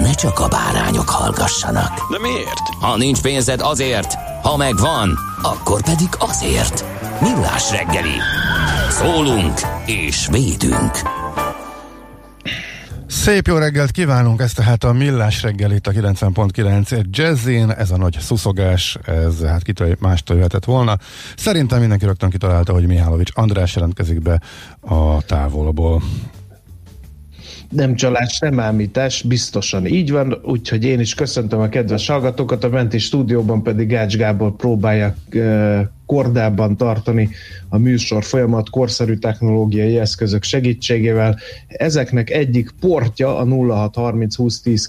ne csak a bárányok hallgassanak. De miért? Ha nincs pénzed azért, ha megvan, akkor pedig azért. Millás reggeli. Szólunk és védünk. Szép jó reggelt kívánunk, ez tehát a Millás reggel itt a 90.9 Jazzin, ez a nagy szuszogás, ez hát kitől mástól jöhetett volna. Szerintem mindenki rögtön kitalálta, hogy Mihálovics András jelentkezik be a távolból. Nem csalás, nem ámítás, biztosan így van, úgyhogy én is köszöntöm a kedves hallgatókat, a menti stúdióban pedig Gács Gábor próbálja kordában tartani a műsor folyamat korszerű technológiai eszközök segítségével. Ezeknek egyik portja a 0630 2010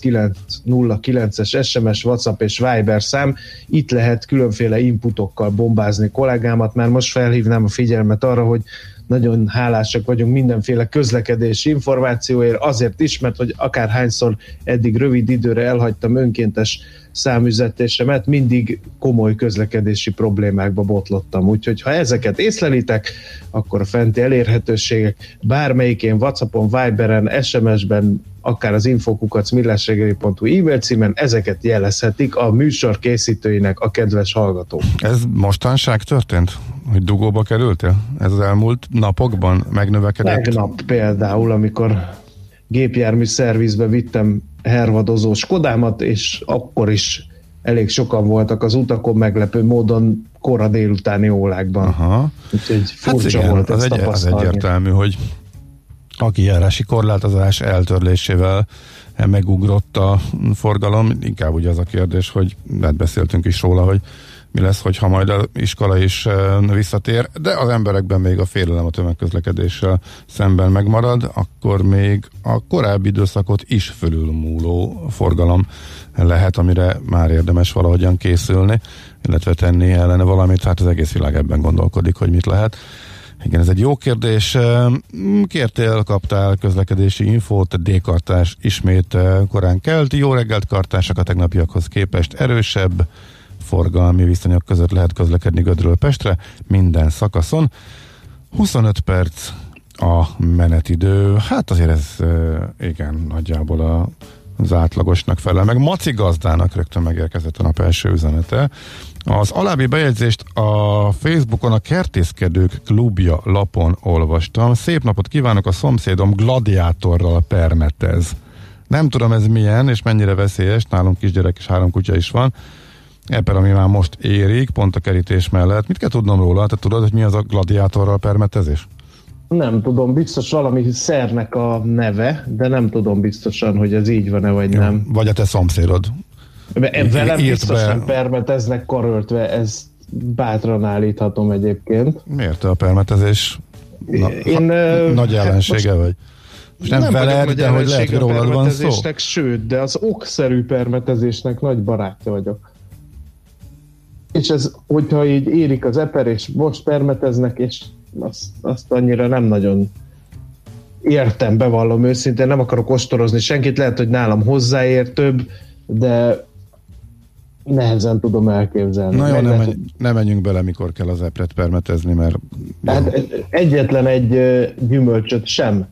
909-es SMS, WhatsApp és Viber szám. Itt lehet különféle inputokkal bombázni kollégámat, már most felhívnám a figyelmet arra, hogy nagyon hálásak vagyunk mindenféle közlekedési információért, azért is, mert hogy akárhányszor eddig rövid időre elhagytam önkéntes számüzetésemet, mindig komoly közlekedési problémákba botlottam. Úgyhogy ha ezeket észlelitek, akkor a fenti elérhetőségek bármelyikén, Whatsappon, Viberen, SMS-ben, akár az infokukac millásregeli.hu e-mail címen, ezeket jelezhetik a műsor készítőinek a kedves hallgatók. Ez mostanság történt? Hogy dugóba kerültél? Ez az elmúlt napokban megnövekedett? Tegnap például, amikor gépjármű szervizbe vittem hervadozó Skodámat, és akkor is elég sokan voltak az utakon meglepő módon kora délutáni órákban. Aha. Úgyhogy Hát furcsa igen, volt az, egy, az egyértelmű, hogy a kijárási korlátozás eltörlésével megugrott a forgalom. Inkább ugye az a kérdés, hogy hát beszéltünk is róla, hogy mi lesz, hogyha majd az iskola is visszatér, de az emberekben még a félelem a tömegközlekedéssel szemben megmarad, akkor még a korábbi időszakot is fölülmúló forgalom lehet, amire már érdemes valahogyan készülni, illetve tenni ellene valamit, hát az egész világ ebben gondolkodik, hogy mit lehet. Igen, ez egy jó kérdés. Kértél, kaptál közlekedési infót, D-kartás ismét eh, korán kelt. Jó reggelt kartások a tegnapiakhoz képest erősebb forgalmi viszonyok között lehet közlekedni Gödről Pestre minden szakaszon. 25 perc a menetidő. Hát azért ez eh, igen, nagyjából a az átlagosnak felel meg. Maci gazdának rögtön megérkezett a nap első üzenete. Az alábbi bejegyzést a Facebookon a Kertészkedők klubja lapon olvastam. Szép napot kívánok, a szomszédom gladiátorral permetez. Nem tudom ez milyen, és mennyire veszélyes, nálunk kisgyerek és három kutya is van. Ebben, ami már most érik, pont a kerítés mellett. Mit kell tudnom róla? Te tudod, hogy mi az a gladiátorral permetezés? Nem tudom, biztos valami szernek a neve, de nem tudom biztosan, hogy ez így van-e, vagy Jó. nem. Vagy a te szomszédod. Velem írt biztos be- nem permeteznek karöltve, ez bátran állíthatom egyébként. Miért a permetezés? Na, Én, ha, nagy hát ellensége vagy? Most nem, vagyok veled, de hogy lehet, hogy rólad van szó. Sőt, de az okszerű permetezésnek nagy barátja vagyok. És ez, hogyha így érik az eper, és most permeteznek, és azt, azt annyira nem nagyon értem, bevallom őszintén, nem akarok ostorozni senkit, lehet, hogy nálam hozzáér több, de nehezen tudom elképzelni. Na jó, Meg nem, lehet, menj, nem menjünk bele, mikor kell az epret permetezni, mert Tehát egyetlen egy gyümölcsöt sem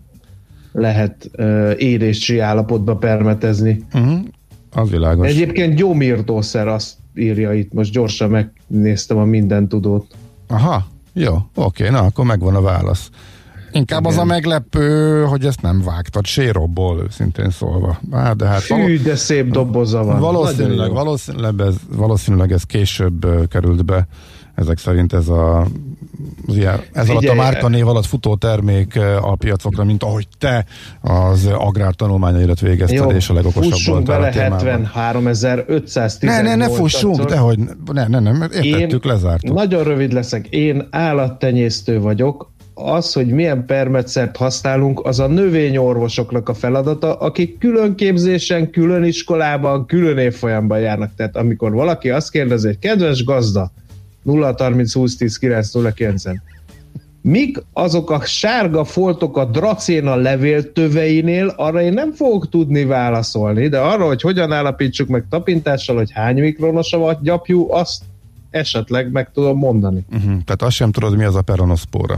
lehet érési állapotba permetezni. uh-huh, az világos. Egyébként gyómírtószer azt írja itt, most gyorsan megnéztem a minden tudót. Aha, jó, oké, na akkor megvan a válasz. Inkább Igen. az a meglepő, hogy ezt nem vágtad sérobból, őszintén szólva. Á, de hát Fű, de szép doboza van. Valószínűleg, valószínűleg, ez, valószínűleg ez később került be ezek szerint ez a az ilyen, ez alatt a márkanév alatt futó termék a piacokra, mint ahogy te az agrártanulmányairat végezted, Jó, és a legokosabb volt bele 73.518 Ne, ne, ne fussunk, de hogy ne, ne, ne, értettük, én lezártuk. Nagyon rövid leszek, én állattenyésztő vagyok, az, hogy milyen permetszert használunk, az a növényorvosoknak a feladata, akik külön képzésen, külön iskolában, külön évfolyamban járnak. Tehát amikor valaki azt kérdezi, hogy kedves gazda, 0 30 20 10 9 0 9 Mik azok a sárga foltok a dracéna levél töveinél, arra én nem fogok tudni válaszolni, de arra, hogy hogyan állapítsuk meg tapintással, hogy hány mikronos a gyapjú, azt esetleg meg tudom mondani. Uh-huh. Tehát azt sem tudod, mi az a peronoszpóra.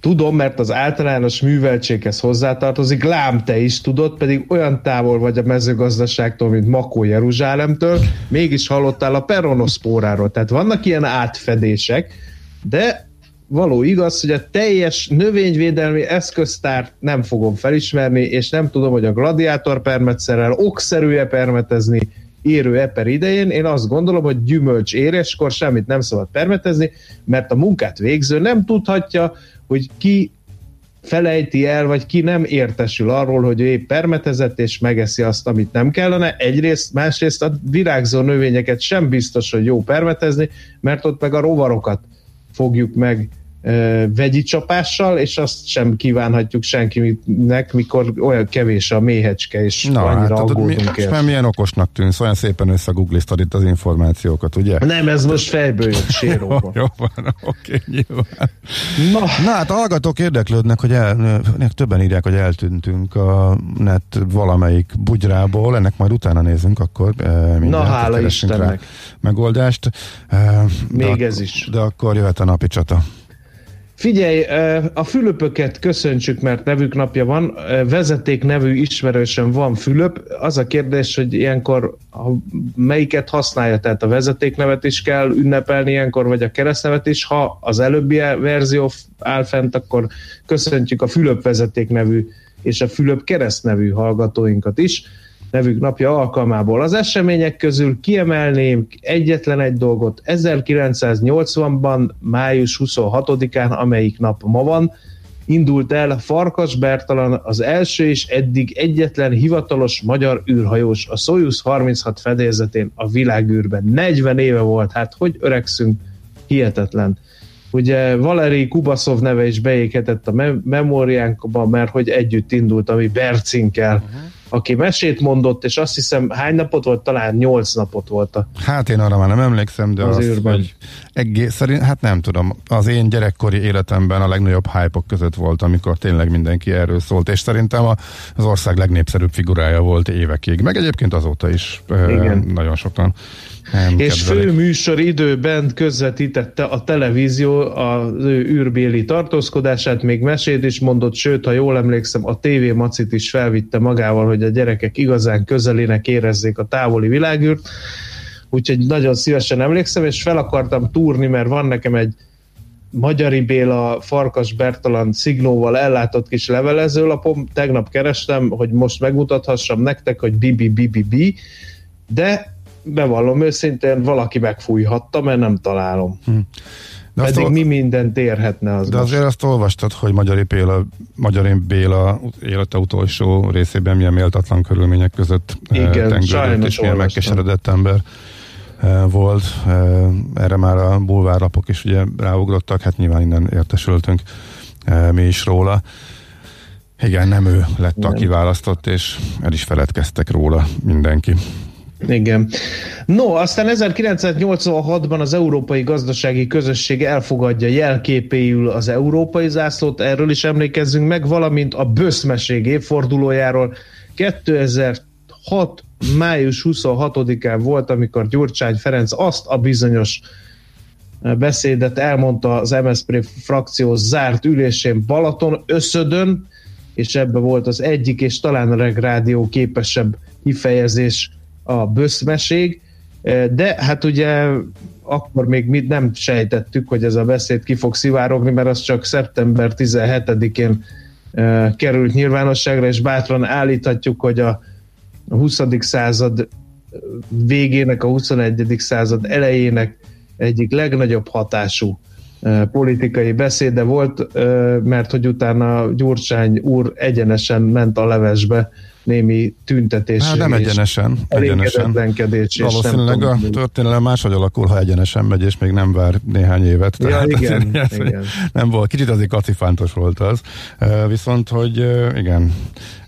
Tudom, mert az általános műveltséghez hozzátartozik, lám te is tudod, pedig olyan távol vagy a mezőgazdaságtól, mint Makó Jeruzsálemtől, mégis hallottál a peronoszpóráról. Tehát vannak ilyen átfedések, de való igaz, hogy a teljes növényvédelmi eszköztárt nem fogom felismerni, és nem tudom, hogy a gladiátor permetszerrel okszerű-e permetezni érő eper idején. Én azt gondolom, hogy gyümölcs éréskor semmit nem szabad permetezni, mert a munkát végző nem tudhatja, hogy ki felejti el, vagy ki nem értesül arról, hogy ő épp permetezett, és megeszi azt, amit nem kellene. Egyrészt, másrészt a virágzó növényeket sem biztos, hogy jó permetezni, mert ott meg a rovarokat fogjuk meg vegyi csapással, és azt sem kívánhatjuk senkinek, mikor olyan kevés a méhecske, és Na, annyira hát, aggódunk mi, Mert milyen okosnak tűnsz, olyan szépen összegoogliztad itt az információkat, ugye? Nem, ez most fejből jött séróba. jó, jó van, oké, nyilván. Na. Na hát hallgatók érdeklődnek, hogy el, többen írják, hogy eltűntünk a net valamelyik bugyrából, ennek majd utána nézünk, akkor Na, hála Istennek. megoldást. Még de, ez is. De akkor jöhet a napi csata. Figyelj, a Fülöpöket köszöntsük, mert nevük napja van. Vezeték nevű ismerősen van Fülöp. Az a kérdés, hogy ilyenkor melyiket használja, tehát a vezetéknevet is kell ünnepelni ilyenkor, vagy a keresztnevet is. Ha az előbbi verzió áll fent, akkor köszöntjük a Fülöp vezeték nevű és a Fülöp keresztnevű hallgatóinkat is nevük napja alkalmából. Az események közül kiemelném egyetlen egy dolgot. 1980-ban, május 26-án, amelyik nap ma van, indult el Farkas Bertalan az első és eddig egyetlen hivatalos magyar űrhajós a Soyuz 36 fedélzetén a világűrben. 40 éve volt, hát hogy öregszünk, hihetetlen. Ugye Valeri Kubaszov neve is beégetett a mem- memóriánkba, mert hogy együtt indult, ami Bercinkkel. Uh-huh aki mesét mondott, és azt hiszem hány napot volt, talán nyolc napot volt a Hát én arra már nem emlékszem, de az, az hogy egész, szerint, hát nem tudom, az én gyerekkori életemben a legnagyobb hype között volt, amikor tényleg mindenki erről szólt, és szerintem az ország legnépszerűbb figurája volt évekig, meg egyébként azóta is Igen. nagyon sokan nem és fő műsor időben közvetítette a televízió az ő űrbéli tartózkodását, még mesét is mondott, sőt, ha jól emlékszem, a TV Macit is felvitte magával, hogy a gyerekek igazán közelének érezzék a távoli világűrt, úgyhogy nagyon szívesen emlékszem, és fel akartam túrni, mert van nekem egy Magyari Béla Farkas Bertalan szignóval ellátott kis levelezőlapom, tegnap kerestem, hogy most megmutathassam nektek, hogy bibi bibi bi, de bevallom őszintén, valaki megfújhatta, mert nem találom. Hm. De Pedig ol... mi mindent érhetne az De most. azért azt olvastad, hogy Magyari Béla, Magyari Béla élete utolsó részében milyen méltatlan körülmények között Igen, tengődött, és milyen megkeseredett ember eh, volt. Eh, erre már a bulvárlapok is ugye ráugrottak, hát nyilván innen értesültünk eh, mi is róla. Igen, nem ő lett, aki választott, és el is feledkeztek róla mindenki. Igen. No, aztán 1986-ban az Európai Gazdasági Közösség elfogadja jelképéül az európai zászlót, erről is emlékezzünk meg, valamint a böszmeség évfordulójáról. 2006 május 26-án volt, amikor Gyurcsány Ferenc azt a bizonyos beszédet elmondta az MSZP frakció zárt ülésén Balaton összödön, és ebbe volt az egyik, és talán a Reg Rádió képesebb kifejezés a böszmeség, De hát ugye akkor még mi nem sejtettük, hogy ez a beszéd ki fog szivárogni, mert az csak szeptember 17-én került nyilvánosságra, és bátran állíthatjuk, hogy a 20. század végének, a 21. század elejének egyik legnagyobb hatású politikai beszéde volt, mert hogy utána Gyurcsány úr egyenesen ment a levesbe némi tüntetés. Hát nem egyenesen. egyenesen. Valószínűleg a történelem máshogy alakul, ha egyenesen megy, és még nem vár néhány évet. Ja, Tehát igen, igen. Nem volt, kicsit azért kacifántos volt az. Viszont, hogy igen,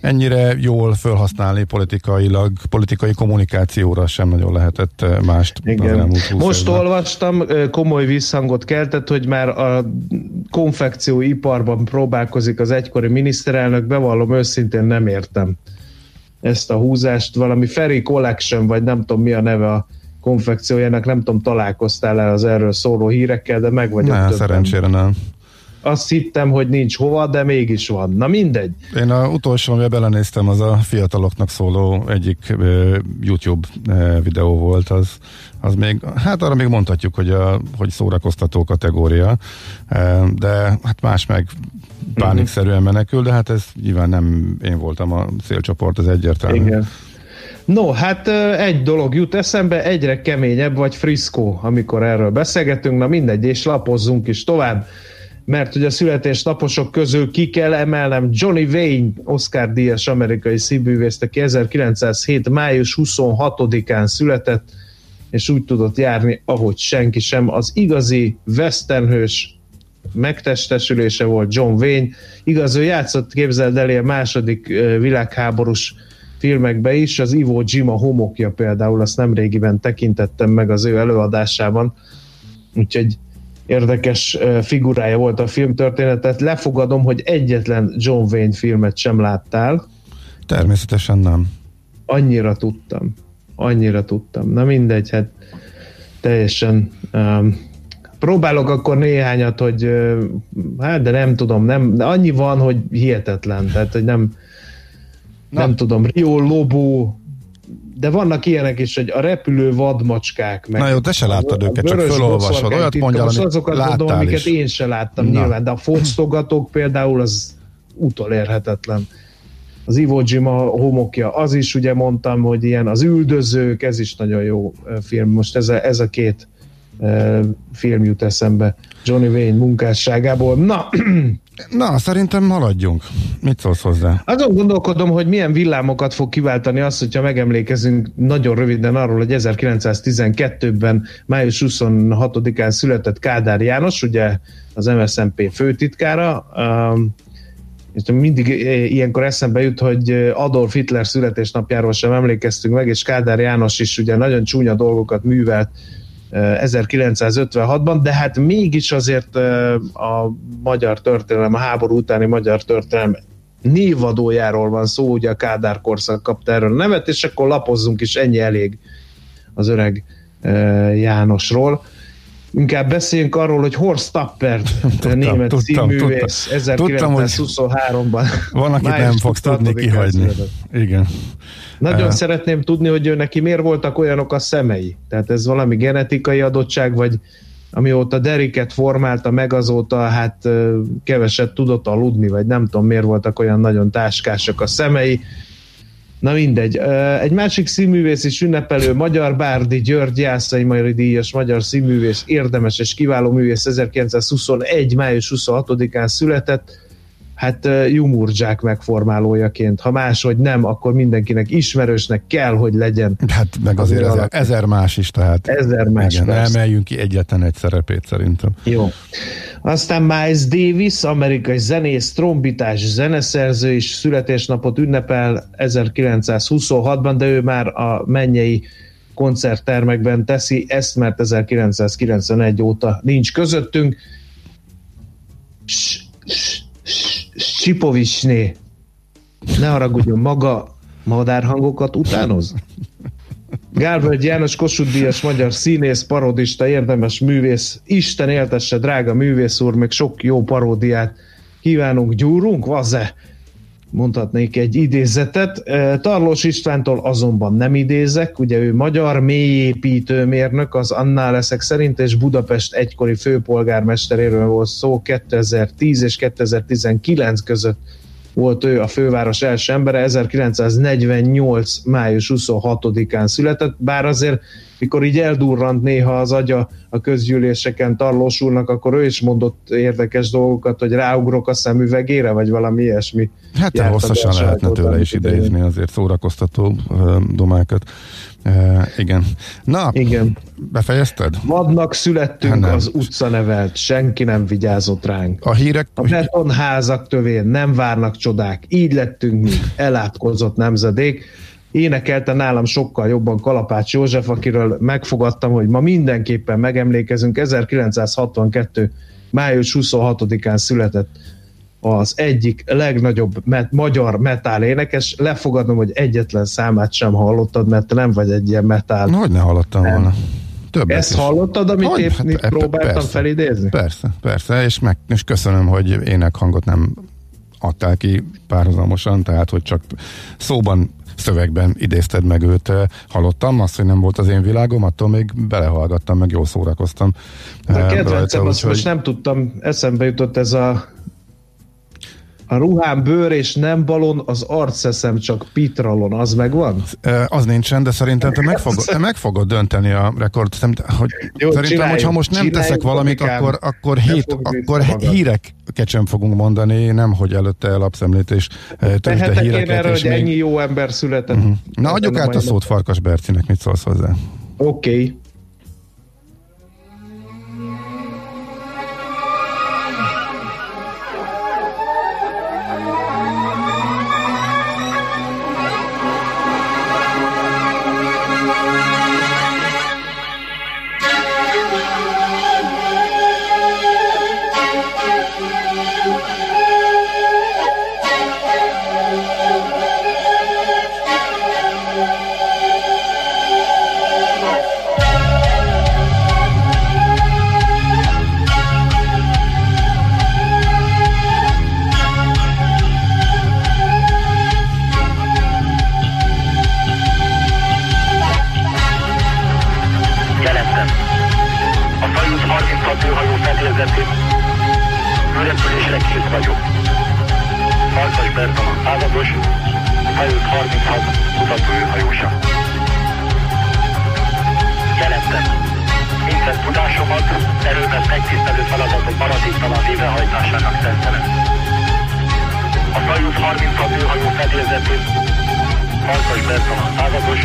ennyire jól felhasználni politikailag, politikai kommunikációra sem nagyon lehetett mást. Igen. Most évben. olvastam, komoly visszhangot keltett, hogy már a konfekcióiparban próbálkozik az egykori miniszterelnök, bevallom őszintén nem értem ezt a húzást, valami Ferry Collection, vagy nem tudom mi a neve a konfekciójának, nem tudom, találkoztál el az erről szóló hírekkel, de meg vagyok Ne, szerencsére nem. Azt hittem, hogy nincs hova, de mégis van. Na mindegy. Én a utolsó, amivel belenéztem, az a fiataloknak szóló egyik uh, YouTube uh, videó volt, az, az még, hát arra még mondhatjuk, hogy, a, hogy szórakoztató kategória, uh, de hát más meg pánikszerűen menekül, de hát ez nyilván nem én voltam a szélcsoport, ez egyértelmű. Igen. No, hát egy dolog jut eszembe, egyre keményebb vagy friszkó, amikor erről beszélgetünk, na mindegy, és lapozzunk is tovább, mert hogy a születésnaposok közül ki kell emelnem Johnny Wayne, Oscar díjas amerikai színművész, aki 1907. május 26-án született, és úgy tudott járni, ahogy senki sem. Az igazi westernhős megtestesülése volt John Wayne. Igaz, ő játszott, képzeld elé a második világháborús filmekbe is, az Ivo Jima homokja például, azt nem régiben tekintettem meg az ő előadásában, úgyhogy érdekes figurája volt a filmtörténetet. Lefogadom, hogy egyetlen John Wayne filmet sem láttál. Természetesen nem. Annyira tudtam. Annyira tudtam. Na mindegy, hát teljesen um, próbálok akkor néhányat, hogy hát de nem tudom, nem, de annyi van, hogy hihetetlen, tehát hogy nem Na. nem tudom, Rio Lobo, de vannak ilyenek is, hogy a repülő vadmacskák. Meg Na jó, te se láttad a, őket, csak felolvasod. Olyat mondjál, amit azokat láttál mondom, amiket én se láttam Na. nyilván, de a fosztogatók például az utolérhetetlen. Az Iwo Jima homokja, az is ugye mondtam, hogy ilyen az üldözők, ez is nagyon jó film. Most ez a, ez a két film jut eszembe Johnny Wayne munkásságából. Na, Na, szerintem haladjunk. Mit szólsz hozzá? Azon gondolkodom, hogy milyen villámokat fog kiváltani az, hogyha megemlékezünk nagyon röviden arról, hogy 1912-ben május 26-án született Kádár János, ugye az MSZNP főtitkára, és mindig ilyenkor eszembe jut, hogy Adolf Hitler születésnapjáról sem emlékeztünk meg, és Kádár János is ugye nagyon csúnya dolgokat művelt 1956-ban, de hát mégis azért a magyar történelem, a háború utáni magyar történelem névadójáról van szó, ugye a Kádár korszak kapta erről a nevet, és akkor lapozzunk is, ennyi elég az öreg Jánosról. Inkább beszéljünk arról, hogy Horst Tappert, tudtam, német tudtam, színművész, 1923-ban. Van, akit nem fogsz tudni kihagyni. Igen. Nagyon uh, szeretném tudni, hogy ő neki miért voltak olyanok a szemei. Tehát ez valami genetikai adottság, vagy amióta Deriket formálta meg, azóta hát keveset tudott aludni, vagy nem tudom miért voltak olyan nagyon táskásak a szemei. Na mindegy. Egy másik színművész is ünnepelő, Magyar Bárdi György Jászai Majori díjas magyar színművész, érdemes és kiváló művész 1921. május 26-án született hát Jumurdzsák megformálójaként. Ha máshogy nem, akkor mindenkinek ismerősnek kell, hogy legyen. Hát meg azért ezer, ezer más is, tehát ezer más igen, emeljünk ki egyetlen egy szerepét szerintem. Jó. Aztán Miles Davis, amerikai zenész, trombitás, zeneszerző is születésnapot ünnepel 1926-ban, de ő már a mennyei koncerttermekben teszi ezt, mert 1991 óta nincs közöttünk. Sipovicsné, ne haragudjon, maga madárhangokat utánoz? Gálvölgy János Kossuth Díjas magyar színész, parodista, érdemes művész, Isten éltesse, drága művész úr, még sok jó paródiát kívánunk, gyúrunk, vaze? Mondhatnék egy idézetet. Tarlós Istvántól azonban nem idézek, ugye ő magyar mélyépítőmérnök, az annál leszek szerint, és Budapest egykori főpolgármesteréről volt szó 2010 és 2019 között volt ő a főváros első embere, 1948. május 26-án született, bár azért mikor így eldurrant néha az agya a közgyűléseken Tarlós úrnak, akkor ő is mondott érdekes dolgokat, hogy ráugrok a szemüvegére, vagy valami ilyesmi. Hát hosszasan lehetne tőle is idézni azért szórakoztató domákat. Uh, igen. Na, igen. befejezted? Vadnak születtünk, hát az utca nevelt, senki nem vigyázott ránk. A hírek... A betonházak tövén nem várnak csodák, így lettünk mi, elátkozott nemzedék énekelte nálam sokkal jobban Kalapács József, akiről megfogadtam, hogy ma mindenképpen megemlékezünk. 1962. május 26-án született az egyik legnagyobb met- magyar metál énekes. Lefogadom, hogy egyetlen számát sem hallottad, mert te nem vagy egy ilyen metál. Hogy ne hallottam nem. volna. Többet Ezt is. hallottad, amit hogy? épp hát, próbáltam persze, felidézni? Persze, persze, és, meg, és köszönöm, hogy énekhangot nem adtál ki párhuzamosan, tehát hogy csak szóban szövegben idézted meg őt. Hallottam azt, hogy nem volt az én világom, attól még belehallgattam, meg jól szórakoztam. De kedvencem, azt most nem tudtam, eszembe jutott ez a a ruhám bőr és nem balon, az arceszem csak pitralon, az megvan? Az nincsen, de szerintem te meg fogod, te meg fogod dönteni a rekord. Hogy Jó, szerintem, hogy ha most nem teszek valamit, akkor, akkor, hét, akkor hírek kecsem fogunk mondani, nem hogy előtte elapszemlét és tőzsde híreket. Én erre, hogy még... ennyi jó ember született. Uh-huh. Na adjuk át a szót Farkas Bercinek, mit szólsz hozzá? Oké. Okay. közepén. Ürepülésre kész vagyok. Farkas Bertalan százados, hajót 36 kutatóhajósa. Jelentem. Minden tudásomat, erőmet megtisztelő feladatok maradéktalan végrehajtásának szentelem. A Soyuz 36 hőhajó fedélzetén Farkas Bertalan százados,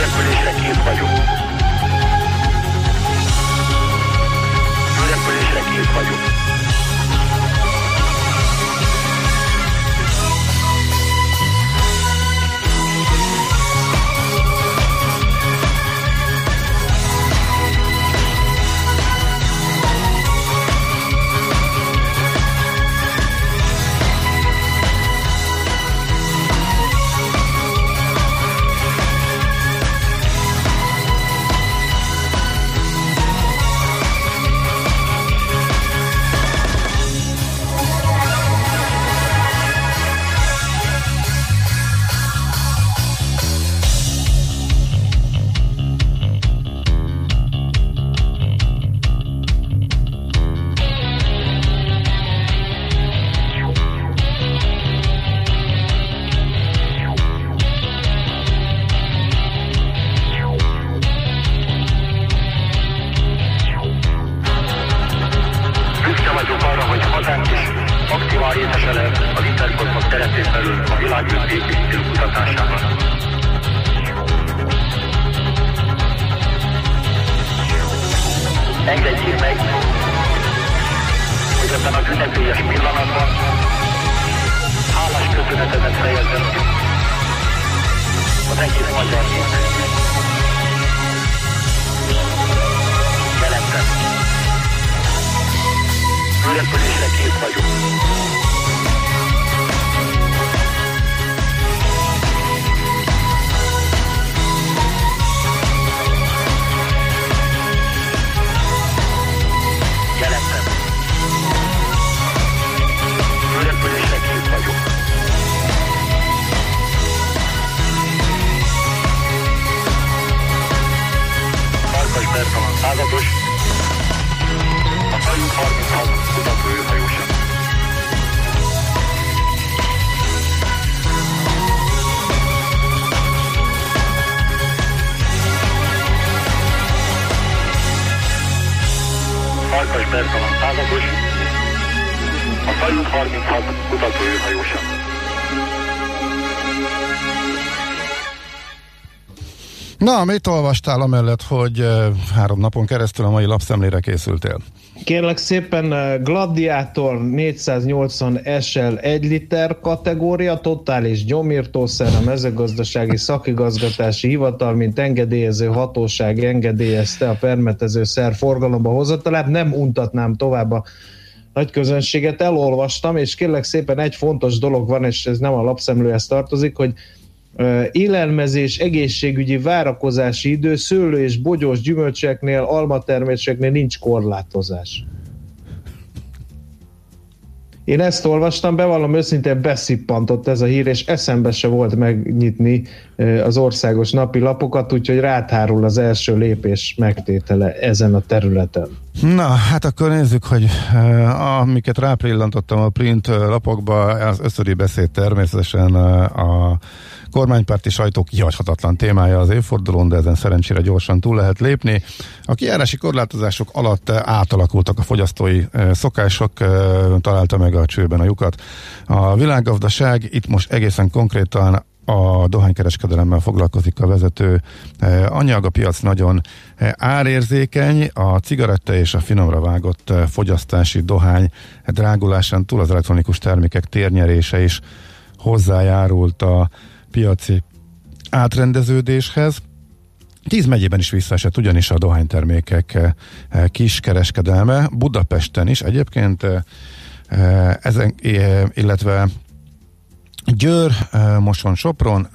repülésre kész vagyok. 最快用。Perctalan százados, a Kajunk 36 kutatóhajósa. Farkas Bertalan százados, a Kajunk 36 kutatóhajósa. Na, mit olvastál amellett, hogy három napon keresztül a mai lapszemlére készültél? Kérlek szépen Gladiator 480 SL 1 liter kategória, totális gyomírtószer, a mezőgazdasági szakigazgatási hivatal, mint engedélyező hatóság engedélyezte a permetező szer forgalomba hozatalát. Nem untatnám tovább a nagy közönséget, elolvastam, és kérlek szépen egy fontos dolog van, és ez nem a lapszemlőhez tartozik, hogy élelmezés, egészségügyi várakozási idő, szőlő és bogyós gyümölcseknél, almaterméseknél nincs korlátozás. Én ezt olvastam, bevallom őszintén beszippantott ez a hír, és eszembe se volt megnyitni az országos napi lapokat, úgyhogy ráthárul az első lépés megtétele ezen a területen. Na, hát akkor nézzük, hogy amiket ráprillantottam a print lapokba, az összöri beszéd természetesen uh, a kormánypárti sajtó kihagyhatatlan témája az évfordulón, de ezen szerencsére gyorsan túl lehet lépni. A kijárási korlátozások alatt átalakultak a fogyasztói szokások, találta meg a csőben a lyukat. A világgazdaság itt most egészen konkrétan a dohánykereskedelemmel foglalkozik a vezető anyag, a piac nagyon árérzékeny, a cigaretta és a finomra vágott fogyasztási dohány drágulásán túl az elektronikus termékek térnyerése is hozzájárult a piaci átrendeződéshez. Tíz megyében is visszaesett ugyanis a dohánytermékek eh, eh, kiskereskedelme, Budapesten is egyébként, eh, ezen, illetve Győr, Moson, Sopron,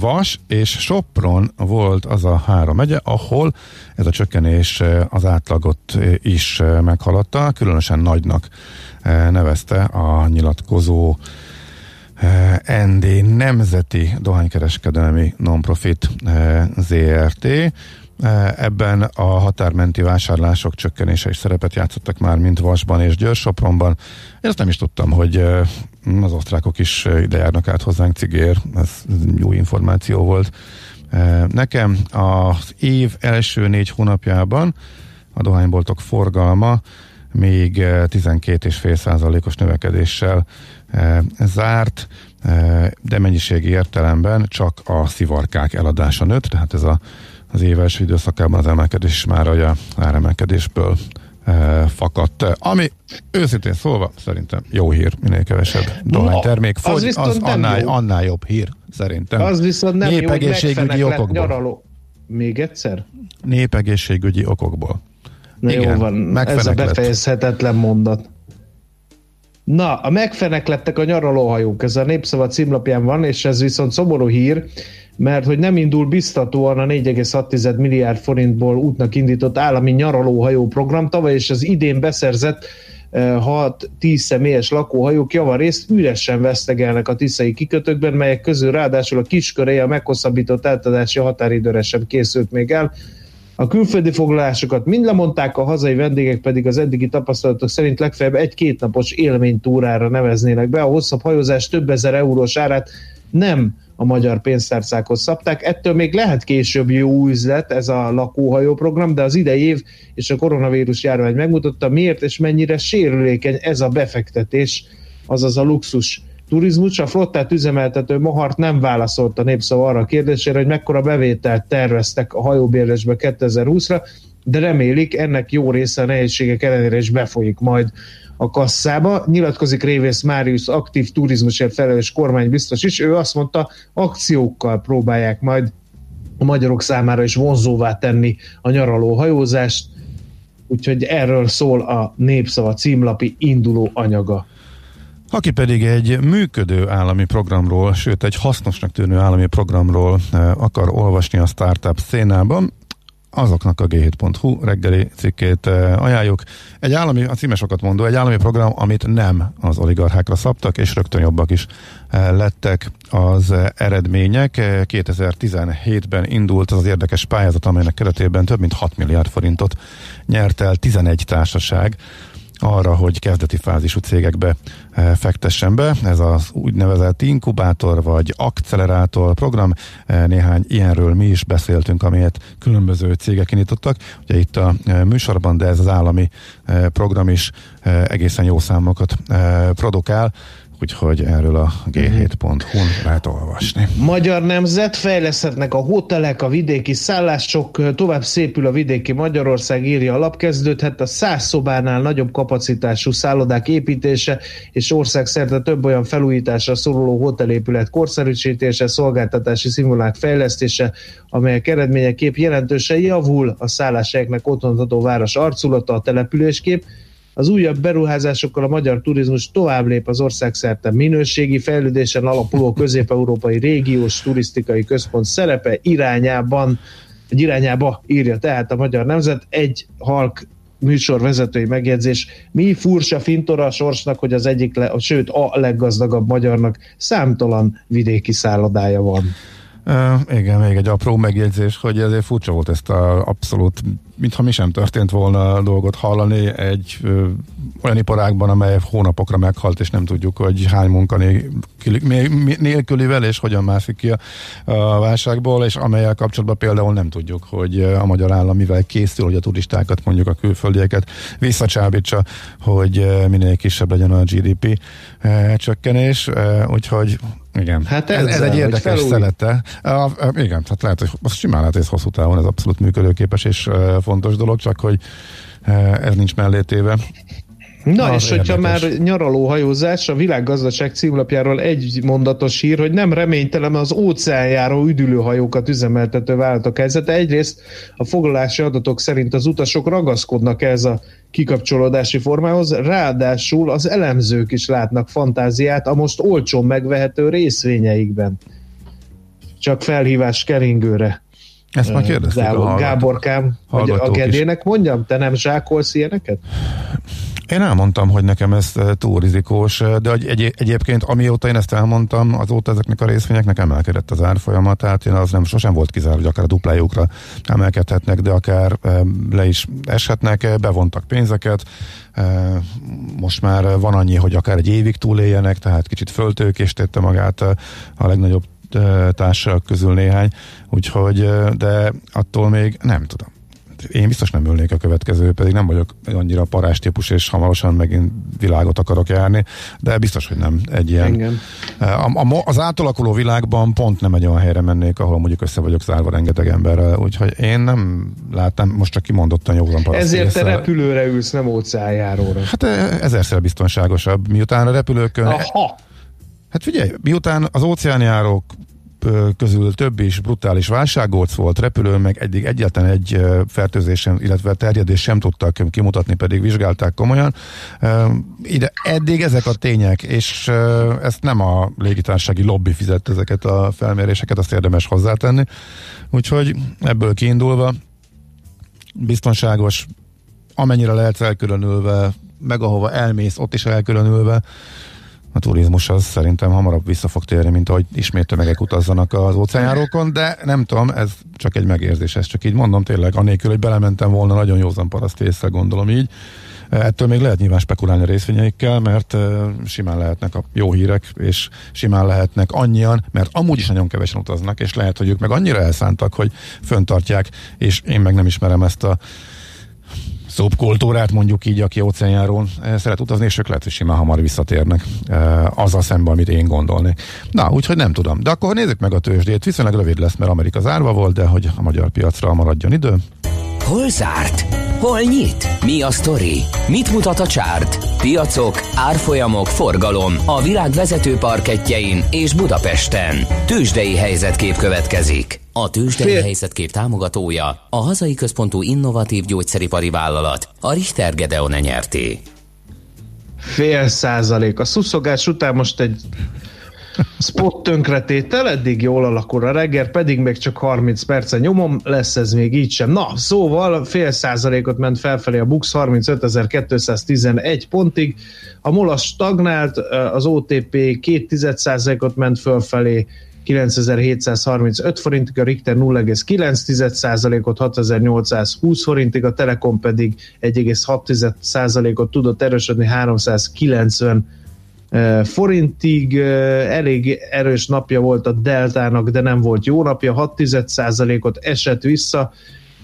Vas és Sopron volt az a három megye, ahol ez a csökkenés az átlagot is meghaladta, különösen nagynak nevezte a nyilatkozó ND Nemzeti Dohánykereskedelmi Nonprofit eh, ZRT. Eh, ebben a határmenti vásárlások csökkenése is szerepet játszottak már, mint Vasban és Győr-Sopronban. Én azt nem is tudtam, hogy az osztrákok is ide járnak át hozzánk cigér, ez jó információ volt. Nekem az év első négy hónapjában a dohányboltok forgalma még 12,5 százalékos növekedéssel zárt, de mennyiségi értelemben csak a szivarkák eladása nőtt, tehát ez a, az éves időszakában az emelkedés már a áremelkedésből fakadt. Ami őszintén szólva szerintem jó hír, minél kevesebb dohánytermék fogy, az, az annál, jó. annál jobb hír szerintem. Az viszont nem Népegészségügyi jó, okokból. Nyaraló. Még egyszer? Népegészségügyi okokból. Na Igen, jó van, ez a befejezhetetlen mondat. Na, a megfeneklettek a nyaralóhajók, ez a népszava címlapján van, és ez viszont szomorú hír, mert hogy nem indul biztatóan a 4,6 milliárd forintból útnak indított állami nyaralóhajó program, tavaly és az idén beszerzett 6-10 eh, személyes lakóhajók javarészt üresen vesztegelnek a tiszai kikötőkben, melyek közül ráadásul a kisköréje a meghosszabbított átadási határidőre sem készült még el, a külföldi foglalásokat mind lemondták, a hazai vendégek pedig az eddigi tapasztalatok szerint legfeljebb egy-két napos élménytúrára neveznének be. A hosszabb hajózás több ezer eurós árát nem a magyar pénztárcákhoz szabták. Ettől még lehet később jó üzlet ez a lakóhajó program, de az idei év és a koronavírus járvány megmutatta, miért és mennyire sérülékeny ez a befektetés, azaz a luxus turizmus. A flottát üzemeltető Mohart nem válaszolt a népszava arra a kérdésére, hogy mekkora bevételt terveztek a hajóbérlésbe 2020-ra, de remélik ennek jó része a nehézségek ellenére is befolyik majd a kasszába. Nyilatkozik Révész Máriusz aktív turizmusért felelős kormány biztos is. Ő azt mondta, akciókkal próbálják majd a magyarok számára is vonzóvá tenni a nyaraló hajózást, úgyhogy erről szól a Népszava címlapi induló anyaga. Aki pedig egy működő állami programról, sőt egy hasznosnak tűnő állami programról akar olvasni a startup szénában, azoknak a g7.hu reggeli cikkét eh, ajánljuk. Egy állami, a címesokat mondó, egy állami program, amit nem az oligarchákra szabtak, és rögtön jobbak is eh, lettek az eh, eredmények. 2017-ben indult az az érdekes pályázat, amelynek keretében több mint 6 milliárd forintot nyert el 11 társaság arra, hogy kezdeti fázisú cégekbe e, fektessen be. Ez az úgynevezett inkubátor vagy accelerátor program. E, néhány ilyenről mi is beszéltünk, amelyet különböző cégek indítottak. Ugye itt a e, műsorban, de ez az állami program is egészen jó számokat produkál úgyhogy erről a g7.hu-n lehet olvasni. Magyar nemzet, fejleszthetnek a hotelek, a vidéki szállások, tovább szépül a vidéki Magyarország, írja a lapkezdőt, hát a száz szobánál nagyobb kapacitású szállodák építése és országszerte több olyan felújításra szoruló hotelépület korszerűsítése, szolgáltatási színvonalák fejlesztése, amelyek eredményeképp jelentősen javul a szálláshelyeknek otthonható város arculata, a településkép, az újabb beruházásokkal a magyar turizmus tovább lép az országszerte minőségi fejlődésen alapuló közép-európai régiós turisztikai központ szerepe irányában, egy irányába írja tehát a magyar nemzet. Egy halk műsorvezetői megjegyzés. Mi furcsa fintora a sorsnak, hogy az egyik, le, sőt a leggazdagabb magyarnak számtalan vidéki szállodája van. Uh, igen, még egy apró megjegyzés, hogy ezért furcsa volt ezt a abszolút, mintha mi sem történt volna dolgot hallani egy ö, olyan iparágban, amely hónapokra meghalt, és nem tudjuk, hogy hány munka nélkülivel, és hogyan mászik ki a, a válságból, és amelyel kapcsolatban például nem tudjuk, hogy a magyar állam mivel készül, hogy a turistákat, mondjuk a külföldieket visszacsábítsa, hogy minél kisebb legyen a GDP csökkenés, úgyhogy igen, hát ez, ez egy érdekes szelete. A, a, igen, tehát lehet, hogy az simán lehet, hogy ez hosszú távon ez abszolút működőképes és uh, fontos dolog, csak hogy uh, ez nincs mellétéve. Na, az és érdekes. hogyha már nyaralóhajózás, a világgazdaság címlapjáról egy mondatos hír, hogy nem reménytelen az óceánjáró üdülőhajókat üzemeltető vállalatok helyzete. Egyrészt a foglalási adatok szerint az utasok ragaszkodnak ez a kikapcsolódási formához, ráadásul az elemzők is látnak fantáziát a most olcsón megvehető részvényeikben. Csak felhívás keringőre. Ezt már kérdezték a Gáborkám, hogy a Gedének mondjam, te nem zsákolsz ilyeneket? Én elmondtam, hogy nekem ez eh, túl rizikós, eh, de egy, egyébként amióta én ezt elmondtam, azóta ezeknek a részvényeknek emelkedett az árfolyama, tehát én az nem sosem volt kizáró, hogy akár a duplájukra emelkedhetnek, de akár eh, le is eshetnek, bevontak pénzeket, most már van annyi, hogy akár egy évig túléljenek, tehát kicsit föltőkésítette magát a legnagyobb társak közül néhány, úgyhogy, de attól még nem tudom én biztos nem ülnék a következő, pedig nem vagyok annyira parás típus, és hamarosan megint világot akarok járni, de biztos, hogy nem egy ilyen. A, a, az átalakuló világban pont nem egy olyan helyre mennék, ahol mondjuk össze vagyok zárva rengeteg emberrel, úgyhogy én nem láttam, most csak kimondottan józan paraszt. Ezért te repülőre ülsz, nem óceánjáróra. Hát e, ezerszer biztonságosabb, miután a repülőkön... Aha. Hát figyelj, miután az óceánjárók közül több is brutális válságolc volt, repülő meg eddig egyetlen egy fertőzésen, illetve terjedés sem tudtak kimutatni, pedig vizsgálták komolyan. Ide, eddig ezek a tények, és ezt nem a légitársági lobby fizet ezeket a felméréseket, azt érdemes hozzátenni. Úgyhogy ebből kiindulva biztonságos, amennyire lehet elkülönülve, meg ahova elmész, ott is elkülönülve, a turizmus az szerintem hamarabb vissza fog térni, mint ahogy ismét tömegek utazzanak az óceánjárókon, de nem tudom, ez csak egy megérzés, ez csak így mondom tényleg, anélkül, hogy belementem volna, nagyon józan paraszt észre gondolom így. Ettől még lehet nyilván spekulálni a részvényeikkel, mert simán lehetnek a jó hírek, és simán lehetnek annyian, mert amúgy is nagyon kevesen utaznak, és lehet, hogy ők meg annyira elszántak, hogy föntartják, és én meg nem ismerem ezt a szubkultúrát, mondjuk így, aki óceánjáról eh, szeret utazni, és ők lehet, hogy simán hamar visszatérnek eh, azzal szemben, amit én gondolnék. Na, úgyhogy nem tudom. De akkor nézzük meg a tőzsdét. Viszonylag rövid lesz, mert Amerika zárva volt, de hogy a magyar piacra maradjon idő. Hol zárt? Hol nyit? Mi a sztori? Mit mutat a csárt? Piacok, árfolyamok, forgalom a világ vezető parketjein és Budapesten. Tősdei helyzetkép következik. A Tősdei Fél... helyzetkép támogatója a hazai központú innovatív gyógyszeripari vállalat, a Richter Gedeon nyerté. Fél százalék. A szuszogás után most egy Spot tönkretétel, eddig jól alakul a reggel, pedig még csak 30 perce nyomom, lesz ez még így sem. Na, szóval fél százalékot ment felfelé a Bux 35.211 pontig, a MOLA stagnált, az OTP 2 százalékot ment fölfelé, 9735 forintig, a Richter 0,9%-ot 6820 forintig, a Telekom pedig 1,6%-ot tudott erősödni 390 forintig. Elég erős napja volt a Deltának, de nem volt jó napja, 6%-ot esett vissza,